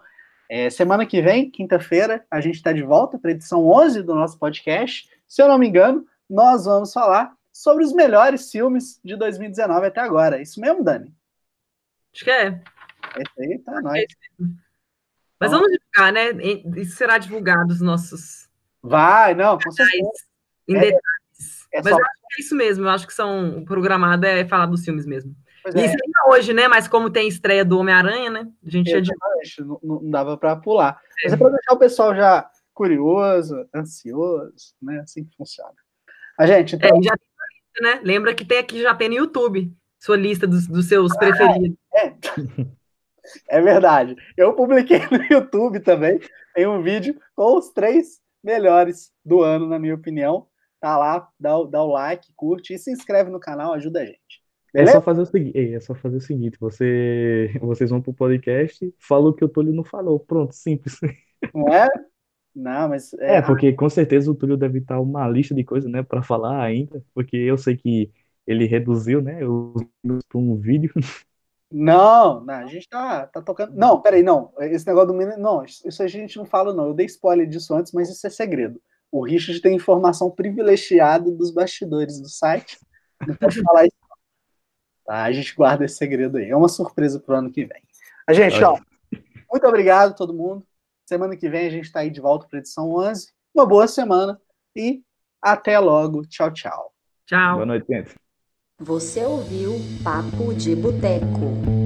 É, semana que vem, quinta-feira, a gente está de volta para a edição 11 do nosso podcast. Se eu não me engano, nós vamos falar sobre os melhores filmes de 2019 até agora. Isso mesmo, Dani? Acho que é. Esse aí tá nós. Mas vamos divulgar, né? Isso será divulgado os nossos. Vai, não, com certeza. Em É, detalhes. é Mas só- eu acho que é isso mesmo. Eu acho que são o programado é falar dos filmes mesmo. Pois E é, isso ainda hoje, né? Mas como tem estreia do Homem-Aranha, né? A gente já divulga. exatamente, não, não dava para pular. Mas é para deixar o pessoal já curioso, ansioso, né? Assim que funciona. A gente, É, então, e já tem né? Lembra que tem aqui, já tem no YouTube, sua lista dos, dos seus preferidos. é, é verdade. Eu publiquei no YouTube também, tem um vídeo com os três melhores do ano, na minha opinião. Tá lá, dá, dá o like, curte e se inscreve no canal, ajuda a gente. É só fazer o seguinte, é só fazer o seguinte, você, vocês vão pro podcast, falou que o Túlio não falou, pronto, simples. Não é? Não, mas é, É, porque com certeza o Túlio deve estar uma lista de coisas, né, para falar ainda, porque eu sei que ele reduziu, né, os minutos para um vídeo. Não, não, a gente tá, tá tocando. Não, peraí, não. Esse negócio do menino. Não, isso a gente não fala, não. Eu dei spoiler disso antes, mas isso é segredo. O Richard tem informação privilegiada dos bastidores do site. Não pode falar isso. Tá, a gente guarda esse segredo aí. É uma surpresa pro ano que vem. A gente, ó, muito obrigado a todo mundo. Semana que vem a gente tá aí de volta para edição 11. Uma boa semana e até logo. Tchau, tchau. Tchau. Boa noite, gente. Você ouviu Papo de Boteco.